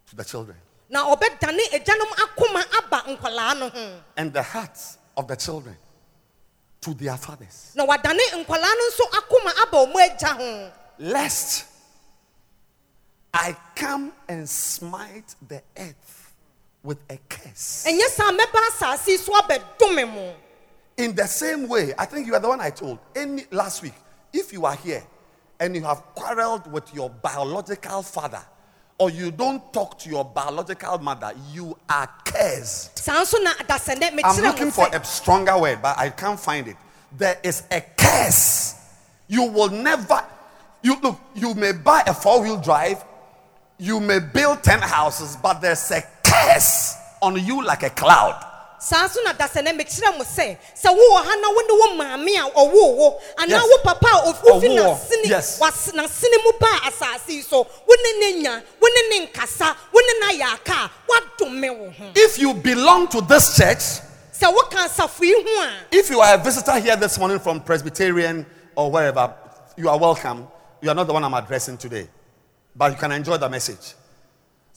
to the children, na ɔbɛdane agyanom akoma aba nkwalaa no ho and the hearts of the children to their fathers. na wadane nkwalaa no nso akoma aba ɔmo agya ho lest I come and smite the earth with a curse. ɛnyɛ saa mɛba asase so abɛdome mo In the same way, I think you are the one I told any last week. If you are here and you have quarreled with your biological father, or you don't talk to your biological mother, you are cursed. saa nso na dasɛnɛ I'm looking for a stronger word, but I can't find it. There is a curse. You will never, you look, you may buy a four wheel drive, you may build 10 houses, but there's a curse on you like a cloud. Saa nso na mekyerɛ mo sɛ sɛ wowɔ ha na wo ne wo maame a ɔwoo wo anaa wo papa a of- wofi Ɔwoo wɔ. n'asene Yes. was- n'asene mu baa asase yi so wo ne ne nya wo ne ne nkasa wo ne na yɛ aka a woadome wo ho If you belong to this church, sɛ woka asafo yi ho a if you are a visitor here this morning from Presbyterian or wherever, you are welcome. You are not the one I'm addressing today, but you can enjoy the message.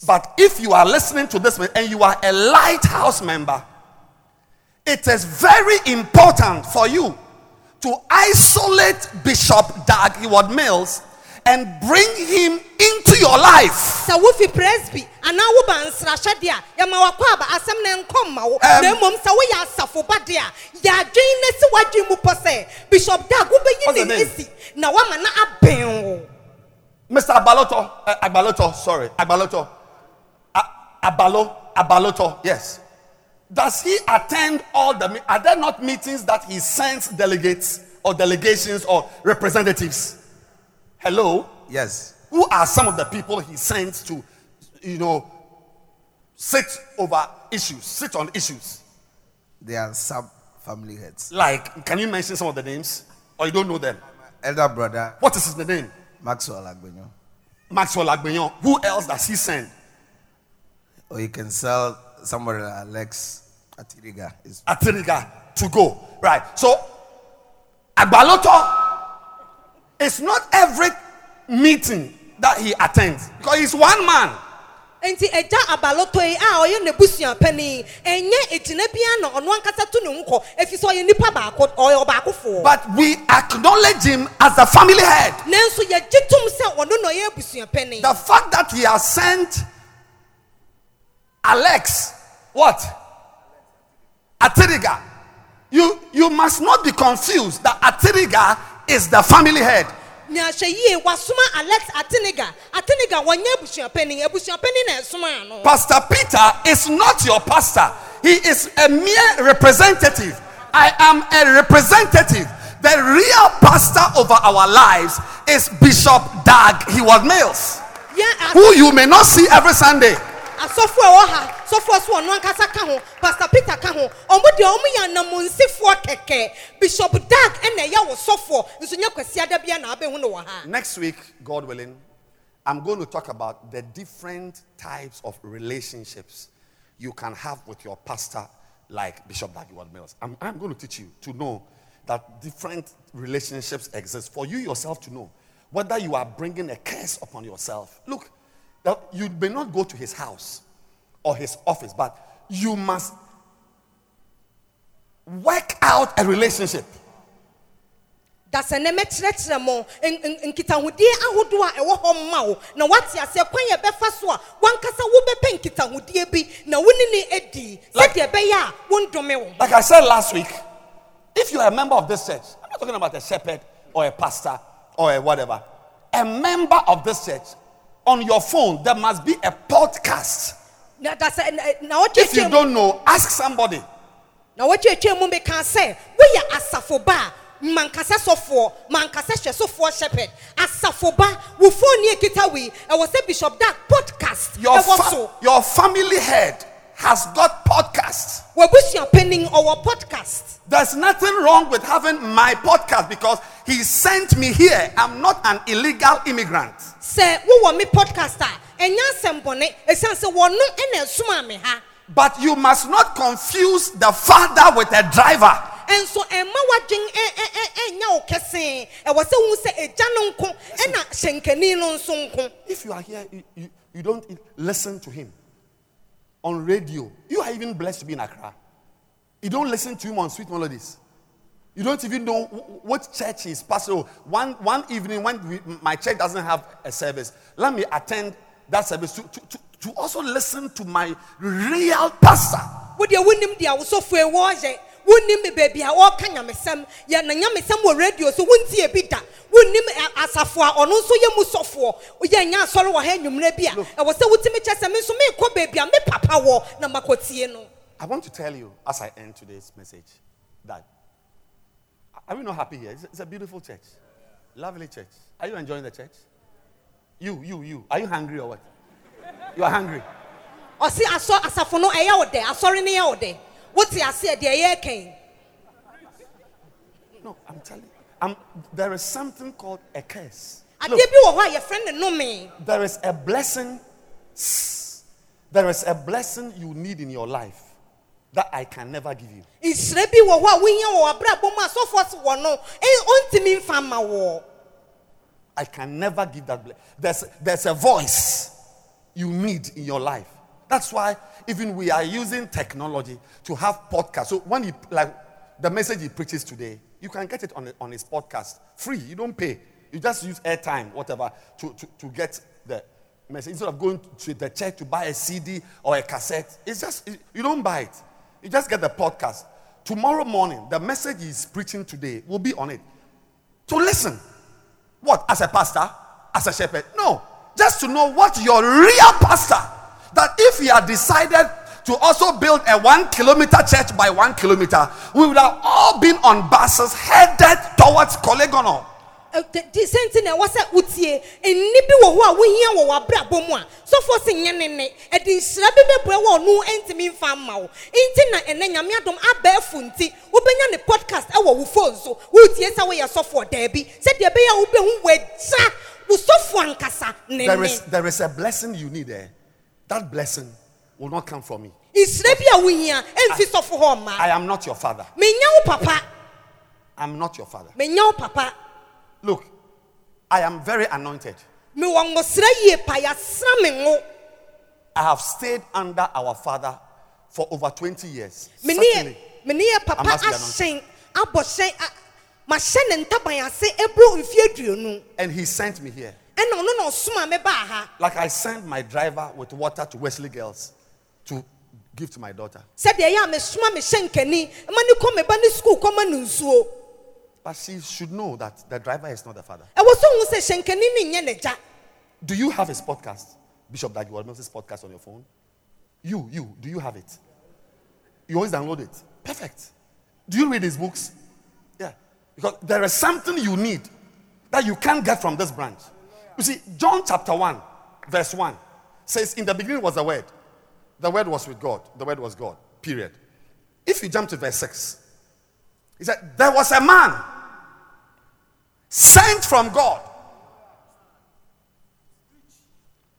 But if you are listening to this and you are a lighthouse member, it is very important for you to isolate Bishop Dag Heward Mills and bring him into your life. sɛ wofi presby anaa woba nsrahyɛdeɛ a yɛma wakɔ aba asɛm na nkɔ mma wo. Um, na mmom sɛ woyɛ asafo ba deɛ a yɛadwen na si w'adwen mu pɔ sɛ bishop dag wobɛyi the ne asi na woama na abɛn wo. Mr. Abaloto, uh, Abaloto, sorry, Abaloto, A- Abalo, Abaloto, yes. Does he attend all the? Are there not meetings that he sends delegates or delegations or representatives? Hello, Yes. who are some of the people he sends to, you know, sit over issues, sit on issues? They are sub family heads. Like, can you mention some of the names, or you don't know them? Elder brother What is his name? Maxwell Agbenyo. Maxwell Agbenyon. Who else does he send? Or you can sell somebody like Alex Atiriga. Is Atiriga to go. Right. So, Agbaloto is not every meeting that he attends because he's one man. nti agya abaloto yi a ɔyɛ n'abusua panin ɛnyɛ egyina bia na ɔno ankasa to ne ho kɔ efi sɛ ɔyɛ nipa baako ɔyɛ ɔbaakofoɔ But we acknowledge him as the family head. nanso yɛgye tom sɛ ɔno na ɔyɛ abusua panin The fact that he has sent Alex, what? Atiriga. You, you must not be confused that Atiriga is the family head. na ahwɛ yie wasoma alex ateniga ateniga wɔnyɛ abusua panin abusua panin na ɛsoma ano Pastor Peter is not your pastor. He is a mere representative. I am a representative. The real pastor over our lives is Bishop Dag He was a- who you may not see every Sunday. Asɔfo a ha ɔno ankasa ka ho pastor peter ka ho ɔmo deɛ ɔmo yɛ anamonsifoɔ kɛkɛ bishop dag ɛna ɛyɛ wɔ sɔfoɔ nso nyɛ kwasi adabea na wɔ ha Next week, God willing, I'm going to talk about the different types of relationships you can have with your pastor, like Bishop Dag Heward Mills. I'm, I'm going to teach you to know that different relationships exist for you yourself to know whether you are bringing a curse upon yourself. Look, that you may not go to his house or his office, but you must work out a relationship. dasɛ nɛ mɛkyerɛkyerɛ mo n- n- nkitahodie ahodoɔ a ɛwɔ hɔ mma wo na wate aseɛ kwan yɛ bɛfa so a wankasa wobɛpɛ nkitahodie bi na wo ne ne adi Like- sɛdeɛ ɛbɛyɛ a wondome wo Like I said last week, if you are a member of this church, I'm not talking about a shepherd or a pastor or a whatever, a member of this church, on your phone, there must be a podcast. If you don't know, ask somebody. na wɔtwetwe mu bɛka sɛ woyɛ asafo ba a mankasa sɔfoɔ mankasa hyɛ sofoɔ shepherd asafo ba wo phone ne ekita wei ɛwɔ sɛ bishop dag podcast Your, ɛwɔ so your family head has got podcasts. wabusua panin our podcast There's nothing wrong with having my podcast because he sent me here. I'm not an illegal immigrant. sɛ wowɔ me podcast a ɛnyɛ asɛm bɔne ɛsiane sɛ wɔno ɛna me ha But you must not confuse the father with a driver. wo kɛsee ɛwɔ sɛ hu sɛ agya no nko ɛna eh, hyɛnkani no nso nko If you are here, you, you, you don't listen to him on radio. You are even blessed to be in Accra. You don't listen to him on Sweet Melodies. You don't even know what church is. pastor. One, one evening when we, my church doesn't have a service, let me attend that service to, to, to, to also listen to my real pastor. Wodeɛ wonim deɛ wosɔfoɔ wɔɔyɛ wonim baabi a wɔɔka nyamesɛm yɛ na nyamesɛm wɔ radio so wontie bi da wonim asafo a ɔno nso yɛ mu sɔfoɔ yɛ nya asɔre wɔ ha anwummerɛ bi a ɛwɔ sɛ wotumi kyɛ sɛ me nso baabi a me papa wɔ na makɔtie no I want to tell you as I end today's message that are we not happy here? It's, it's a beautiful church, lovely church. Are you enjoying the church? You, you, you. Are you hungry or what? You are hungry. ɔse asɔ asafo no ɛyɛ wo dɛ asɔre no yɛ wo dɛ wote aseɛ deɛ yɛrekɛn No, I'm telling you. I'm, there is something called a curse. Look, bi wɔ hɔ a yɛfrɛ ne nome there is a blessing. There is a blessing you need in your life that I can never give you. nhyira bi wɔ hɔ a wohia wɔ w'abrabɔ mu a sɔfoɔ se wɔ no ɛ- ɔntumi mfa ma wɔ I can never give that. ble- There's, there's a voice you need in your life. That's why even we are using technology to have podcasts. So when he like the message he preaches today, you can get it on, on his podcast free. You don't pay. You just use airtime, whatever, to, to, to get the message. Instead of going to the church to buy a CD or a cassette, it's just you don't buy it. You just get the podcast. Tomorrow morning, the message he's preaching today will be on it. To listen. What? As a pastor? As a shepherd? No. Just to know what your real pastor, that if he had decided to also build a one kilometer church by one kilometer, we would have all been on buses headed towards Korle Gonno. sɛ nti na ɛwɔ sɛ wotie bi wɔ hɔ a wohia wɔ w'abrabɔ mu a sɔfoɔ se nyɛ ne ne. Eh, Ɛde nhyira bi bɛbrɛ wɔ ɔno ntumi mfa mma wo. Nti na ɛnɛ nyame adom abɛɛfo nti wobɛnya ne podcast eh, ɛwɔ wo phone so. Wotie sɛ woyɛ sɔfoɔ daabi sɛdeɛ ɛbɛyɛ a wobɛhu wagya wo sɔfoɔ ankasa ne There is, there is a blessing you need there. That blessing will not come from me. nhyira bi a wohia ɛmfi sɔfo hɔ I am not your father. papa I'm not your father. papa Look, I am very anointed. mewɔ ngosra yie pa yɛasra me I have stayed under our father for over 20 years. Certainly. yɛ mene yɛ papa I must be anointed. ahyɛn abɔ hyɛn a- mahyɛ ne ntaban ase ɛburo mfie And he sent me here. Ɛna ɔno na ɔsoma me baa ha Like I sent my driver with water to Wesley Girls to give to my daughter. sɛdeɛ ɛyɛ a mesoma me hyɛnkani ma ne kɔ me ba ne sukuu kɔma no nsuo But she should know that the driver is not the father. ɛwɔ sɛ hu sɛ hyɛnkani ne nyɛ Do you have his podcast? Bishop Dag Heward Mills podcast on your phone? You, you, do you have it? You always download it. Perfect. Do you read his books? Yeah. Because there is something you need that you can't get from this branch. You see, John chapter 1, verse 1 says, In the beginning was the Word. The Word was with God. The Word was God. Period. If you jump to verse 6, he said, There was a man sent from God.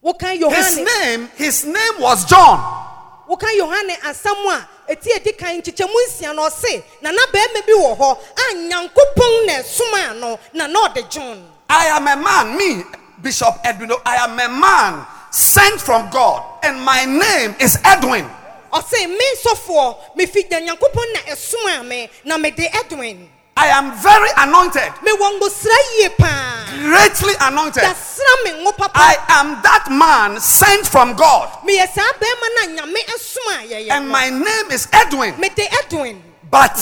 His name, his name was John. woka yohane asɛm a ɛti edi kan nkyekyɛmu nsia na ɔse na na bɛrima bi wɔ hɔ a nyankopɔn na ɛsomaa no na na ɔde john I am a man, me, Bishop Edwin, I am a man sent from God, and my name is Edwin. ɔse me sɔfoɔ mefi nyankopɔn na ɛsomaa me na mede edwin I am very anointed, mewɔ ngosra yie paa greatly anointed. yɛsra me ngo papa I am that man sent from God, meyɛ saa bɛrima na nyame ɛsomaa yɛyɛ and my name is Edwin. mede edwin But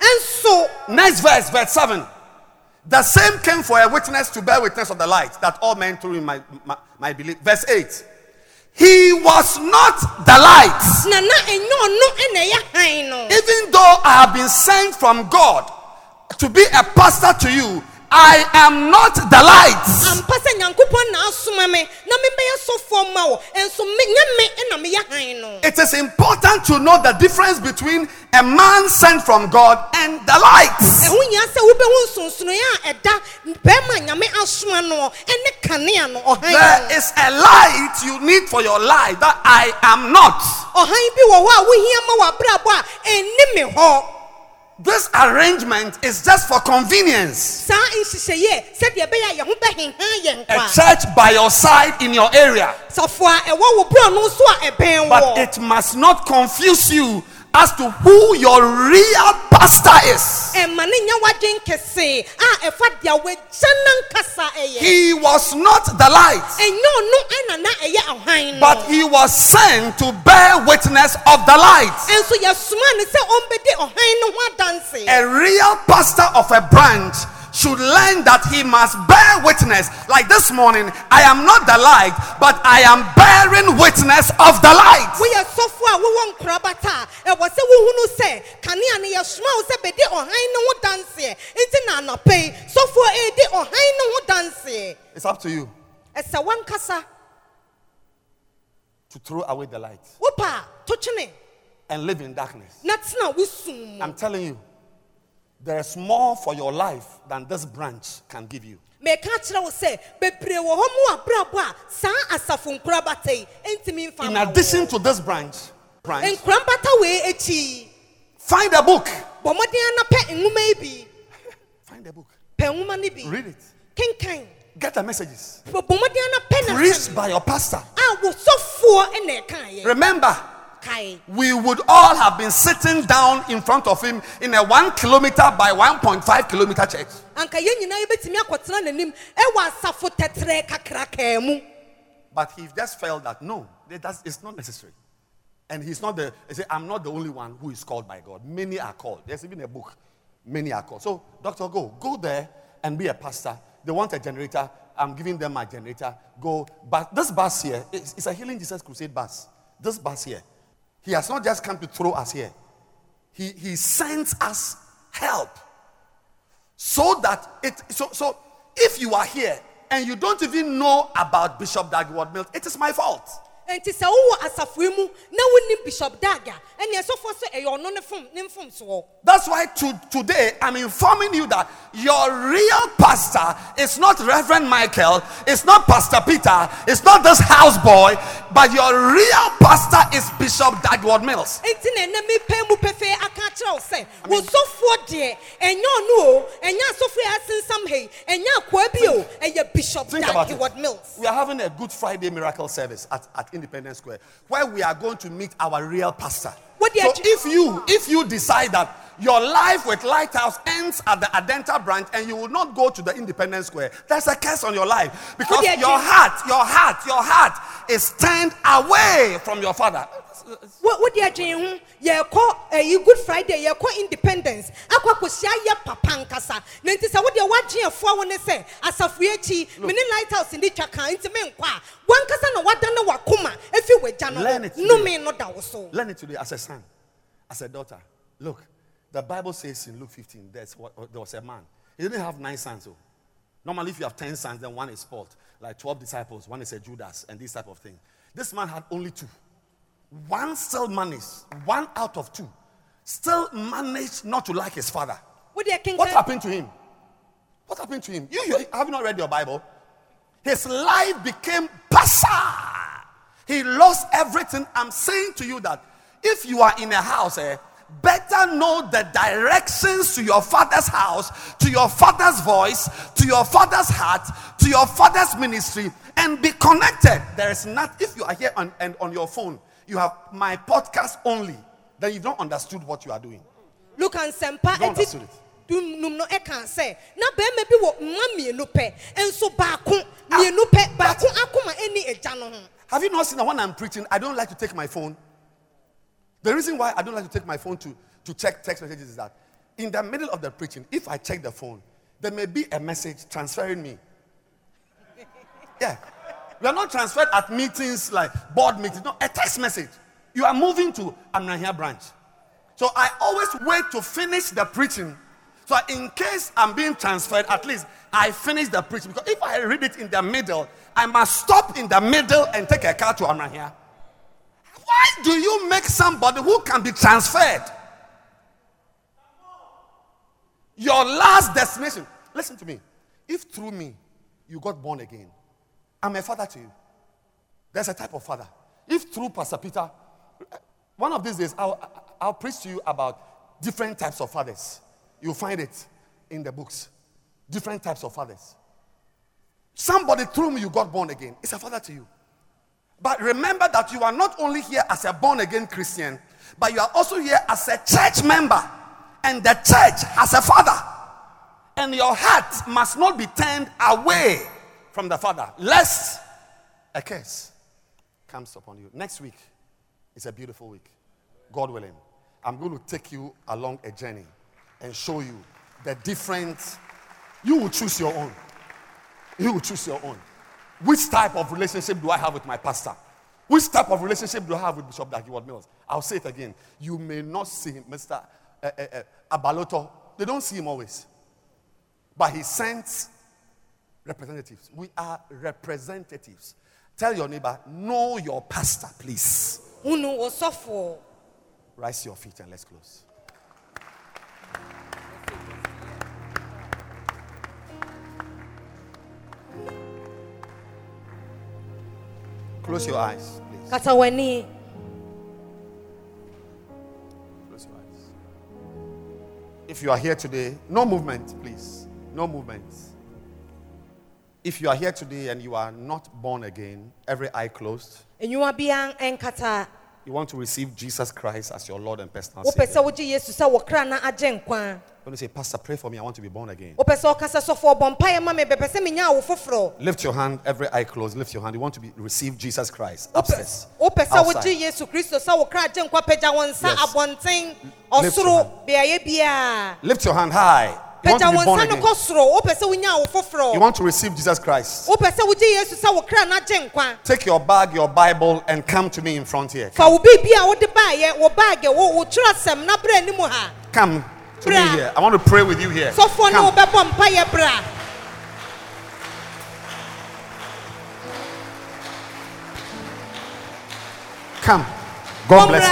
ɛnso next verse, verse 7. The same came for a witness to bear witness of the light that all men through him might, might, might believe. Verse 8. He was not the light. na na ɛnyɛ ɔno ɛna ɛyɛ hann no Even though I have been sent from God to be a pastor to you, I am not the light. ampa sɛ nyankopɔn na asoma me na mebɛyɛ sɔfoɔ ma wo ɛnso me- nyɛ me ɛna meyɛ hann no It is important to know the difference between a man sent from God and the light. ɛho sɛ wobɛhu nsonsonoeɛ a ɛda bɛrima nyame asoma no ɛne kanea no ɔhan There no a light you need for your life that I am not. ɔhan bi wɔ hɔ a wohia ma w'abrabɔ a ɛnni me hɔ This arrangement is just for convenience. saa nhyehyɛeɛ sɛdeɛ ɛbɛyɛ a yɛn ho bɛhenhan yɛn A kwa church by your side in your area. sɔfo a ɛwɔ wo borɔ no so a ɛbɛn But wɔ it must not confuse you as to who your real pastor is. ɛma ne nya wadwen kɛse a ɛfa deɛ wagya nankasa ɛyɛ He was not the light, ɛnyɛ ɔno ɛna na ɛyɛ ɔhan no but he was sent to bear witness of the light. ɛnso yɛsoma ne sɛ ɔmbɛdi ɔhan no ho adanse A real pastor of a branch should learn that he must bear witness. Like this morning, I am not the light, but I am bearing witness of the light. We are so far, sɔfo a wowɔ nkorabata eh, a ɛwɔ sɛ wohunu sɛ kanea no yɛsoma wo sɛ bɛdi ɔhan no ho danseɛ nti na anɔpɛ yi sɔfoɔ ɛredi eh, ɔhan no ho danseɛ It's up to you. Eh, it's a one wankasa to throw away the light. Wopɛ a to twene and live in darkness. na tena wo sum I'm telling you, there is more for your life than this branch can give you. meka kyerɛ wo sɛ bebree wɔ hɔ mu abrabɔ a saa asafo nkorabata yi ɛntumi mfa In addition to this branch, branch nkorabata wei akyi find a book. bɔ mmɔden ana pɛ nwoma yi bi Find a book. pɛ nwoma no bi Read it. kenkan Get the messages. bɔ mmɔden ana pɛ na Preached by your pastor. a Remember, we would all have been sitting down in front of him in a one kilometer by 1.5 kilometer church. anka yɛn nyinaa yɛbɛtumi akɔtena n'anim ɛwɔ asafo tɛtrɛ kakrakaa mu But he just felt that no, that- that's, it's not necessary. And he's not the, he said, I'm not the only one who is called by God. Many are called. There's even a book. Many are called. So, doctor, go. Go there and be a pastor. They want a generator. I'm giving them my generator. Go. But this bus here, it's, it's a Healing Jesus Crusade bus. This bus here, he has not just come to throw us here. He, he sends us help so that it so so if you are here and you don't even know about bishop Dag Heward Mills it is my fault nti sɛ wowɔ asafo yi mu na wonim bishop dag a ɛne ɛsɔfoɔ ɛyɛ ɔno ne fom ne mfomsoɔ. That's why to, today i'm informing you that your real pastor is not reverend michael it's not pastor peter it's not this houseboy but your real pastor is bishop Dag Heward Mills. Nti na ɛnɛ mepɛ mu pɛfɛɛ aka akyerɛ wo sɛ wo sɔfoɔ deɛ ɛnyɛ ɔno o ɛnyɛ asɔfoɔ asensam ha yi ɛnyɛ akoa bi o ɛyɛ bishop Dag Heward Mills. We are having a Good Friday miracle service at, at Independence Square where we are going to meet our real pastor. What so if you if you decide that your life with Lighthouse ends at the Adenta branch and you will not go to the Independence Square, there's a curse on your life because What do you your heart, your heart, your heart is turned away from your father. Wo- wode adwene ho yɛkɔ ɛyi good friday yɛkɔ independence akɔ akɔhyia yɛ papa nkasa na nti sɛ wodeɛ woagyeɛfoɔ wo ne sɛ asafo yi akyi mene lighthouse ne twa ka nti menkɔ a wankasa na woadane wakoma ɛfi wagya no Learn it ho today. nome no da wo so Learn it today as a son, as a daughter. Look, the Bible says in Luke 15, there's what, uh, there was a man. He didn't have nine sons. Oh. Normally, if you have 10 sons, then one is spoiled. Like 12 disciples, one is a Judas, and this type of thing. This man had only two. One still managed, one out of two, still managed not to like his father. kenkan What happened to him? What happened to him? You, you have you not read your Bible? His life became basa. He lost everything. I'm saying to you that if you are in a house, eh, better know the directions to your father's house, to your father's voice, to your father's heart, to your father's ministry, and be connected. There is not, if you are here on, and on your phone, you have my podcast only, then you've not understood what you are doing. nsɛmpa don't ɛti understood it. dunum no ɛka sɛ na bɛrima bi wɔ mma mmienu pɛ nso baako mmienu ah, pɛ baako akoma ɛni agya no ho Have you not seen that when I'm preaching, I don't like to take my phone? The reason why I don't like to take my phone to, to check text messages is that in the middle of the preaching, if I check the phone, there may be a message transferring me. Yeah. We are not transferred at meetings like board meetings. No, a text message. You are moving to Amrahia branch. So I always wait to finish the preaching. So in case I'm being transferred, at least I finish the preaching. Because if I read it in the middle, I must stop in the middle and take a car to Amrahia. Why do you make somebody who can be transferred your last destination? Listen to me. If through me you got born again, I'm a father to you. There's a type of father. If through Pastor Peter, one of these days I'll, I'll preach to you about different types of fathers. You'll find it in the books. Different types of fathers. Somebody through me you got born again. It's a father to you. But remember that you are not only here as a born again Christian, but you are also here as a church member. And the church has a father. And your heart must not be turned away from the father, lest a curse comes upon you. Next week is a beautiful week. God willing. I'm going to take you along a journey and show you the different. You will choose your own. You will choose your own. Which type of relationship do I have with my pastor? Which type of relationship do I have with Bishop Dag Mills? I'll say it again. You may not see him, Mr. Uh, uh, uh, Abaloto. They don't see him always. But he sends representatives. We are representatives. Tell your neighbor, know your pastor, please. Rise your feet and let's close. Close your eyes, please. Close your eyes. If you are here today, no movement, please. No movement. If you are here today and you are not born again, every eye closed, Enyuma biang enkata. you want to receive Jesus Christ as your Lord and personal Savior. sɛ wogye Yesu sɛ wo kra na agye nkwa. When you say, Pastor, pray for me, I want to be born again. Wopɛ sɛ ɔka sɛ sɔfo ɔbɔ mpaeɛ ma me bɛpɛ sɛ menya awo foforɔ. Lift your hand, every eye closed. Lift your hand. You want to be, receive Jesus Christ upstairs. outside. wogye Yesu Kristo sɛ wo kra agye nkwa pagya wo nsa Yes. Lift your biara. Lift your hand high. You want to be born again. kɔ soro. Wopɛ sɛ wonya awo You want to receive Jesus Christ. Wopɛ sɛ wogye Yesu sɛ wo kra na agye nkwa. Take your bag, your Bible, and come to me in front here. Fa wo biribi a wode baeɛ, wo baage, wo wo twerɛsɛm na brɛ anim ha. Come to me here. I want to pray with you here. Come. wobɛbɔ mpaeɛ bra. Come. God bless you.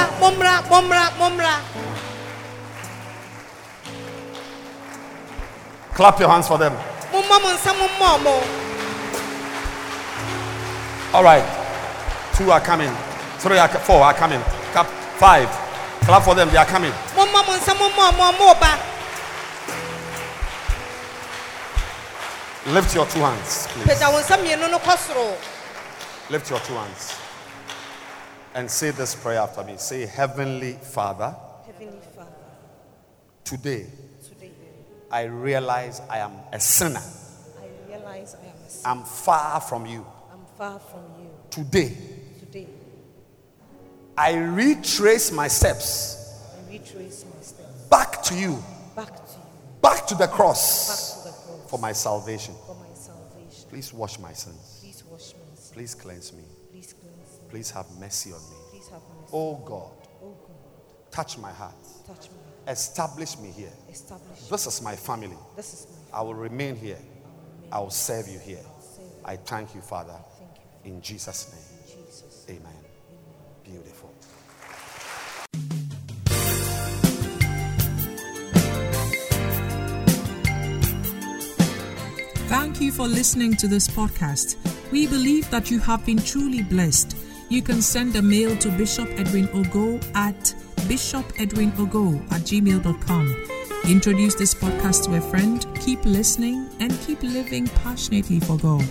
Clap your hands for them. Mommɔ mo nsa mommɔ ɔmo. All right. Two are coming. Three are four are coming. Clap. Five. Clap for them. They are coming. Mommɔ mo nsa mommɔ ɔmo ɔmo ba. Lift your two hands, please. Pagya wo nsa mmienu no kɔ soro. Lift your two hands. And say this prayer after me. Say, Heavenly Father, Heavenly Father, today I realize I am a sinner. I realize I am a sinner. I'm far from you. I'm far from you. Today Today, I retrace my steps I retrace my steps back to you, back to you, back to the back cross to the cross for my salvation. for my salvation. Please wash my sins. Please wash my sins. Please cleanse me. Please cleanse me. Please have mercy on me. Please have mercy. Oh God, Oh God, touch my heart. touch me. Establish me here. Establish. This is my family. This is my I will remain here. I will serve you here. save. I thank you, Father. Thank you, In Jesus' name. Jesus. Amen. Beautiful. Thank you for listening to this podcast. We believe that you have been truly blessed. You can send a mail to Bishop Edwin Ogo at bishopedwinogo at gmail.com. Introduce this podcast to a friend, keep listening, and keep living passionately for God.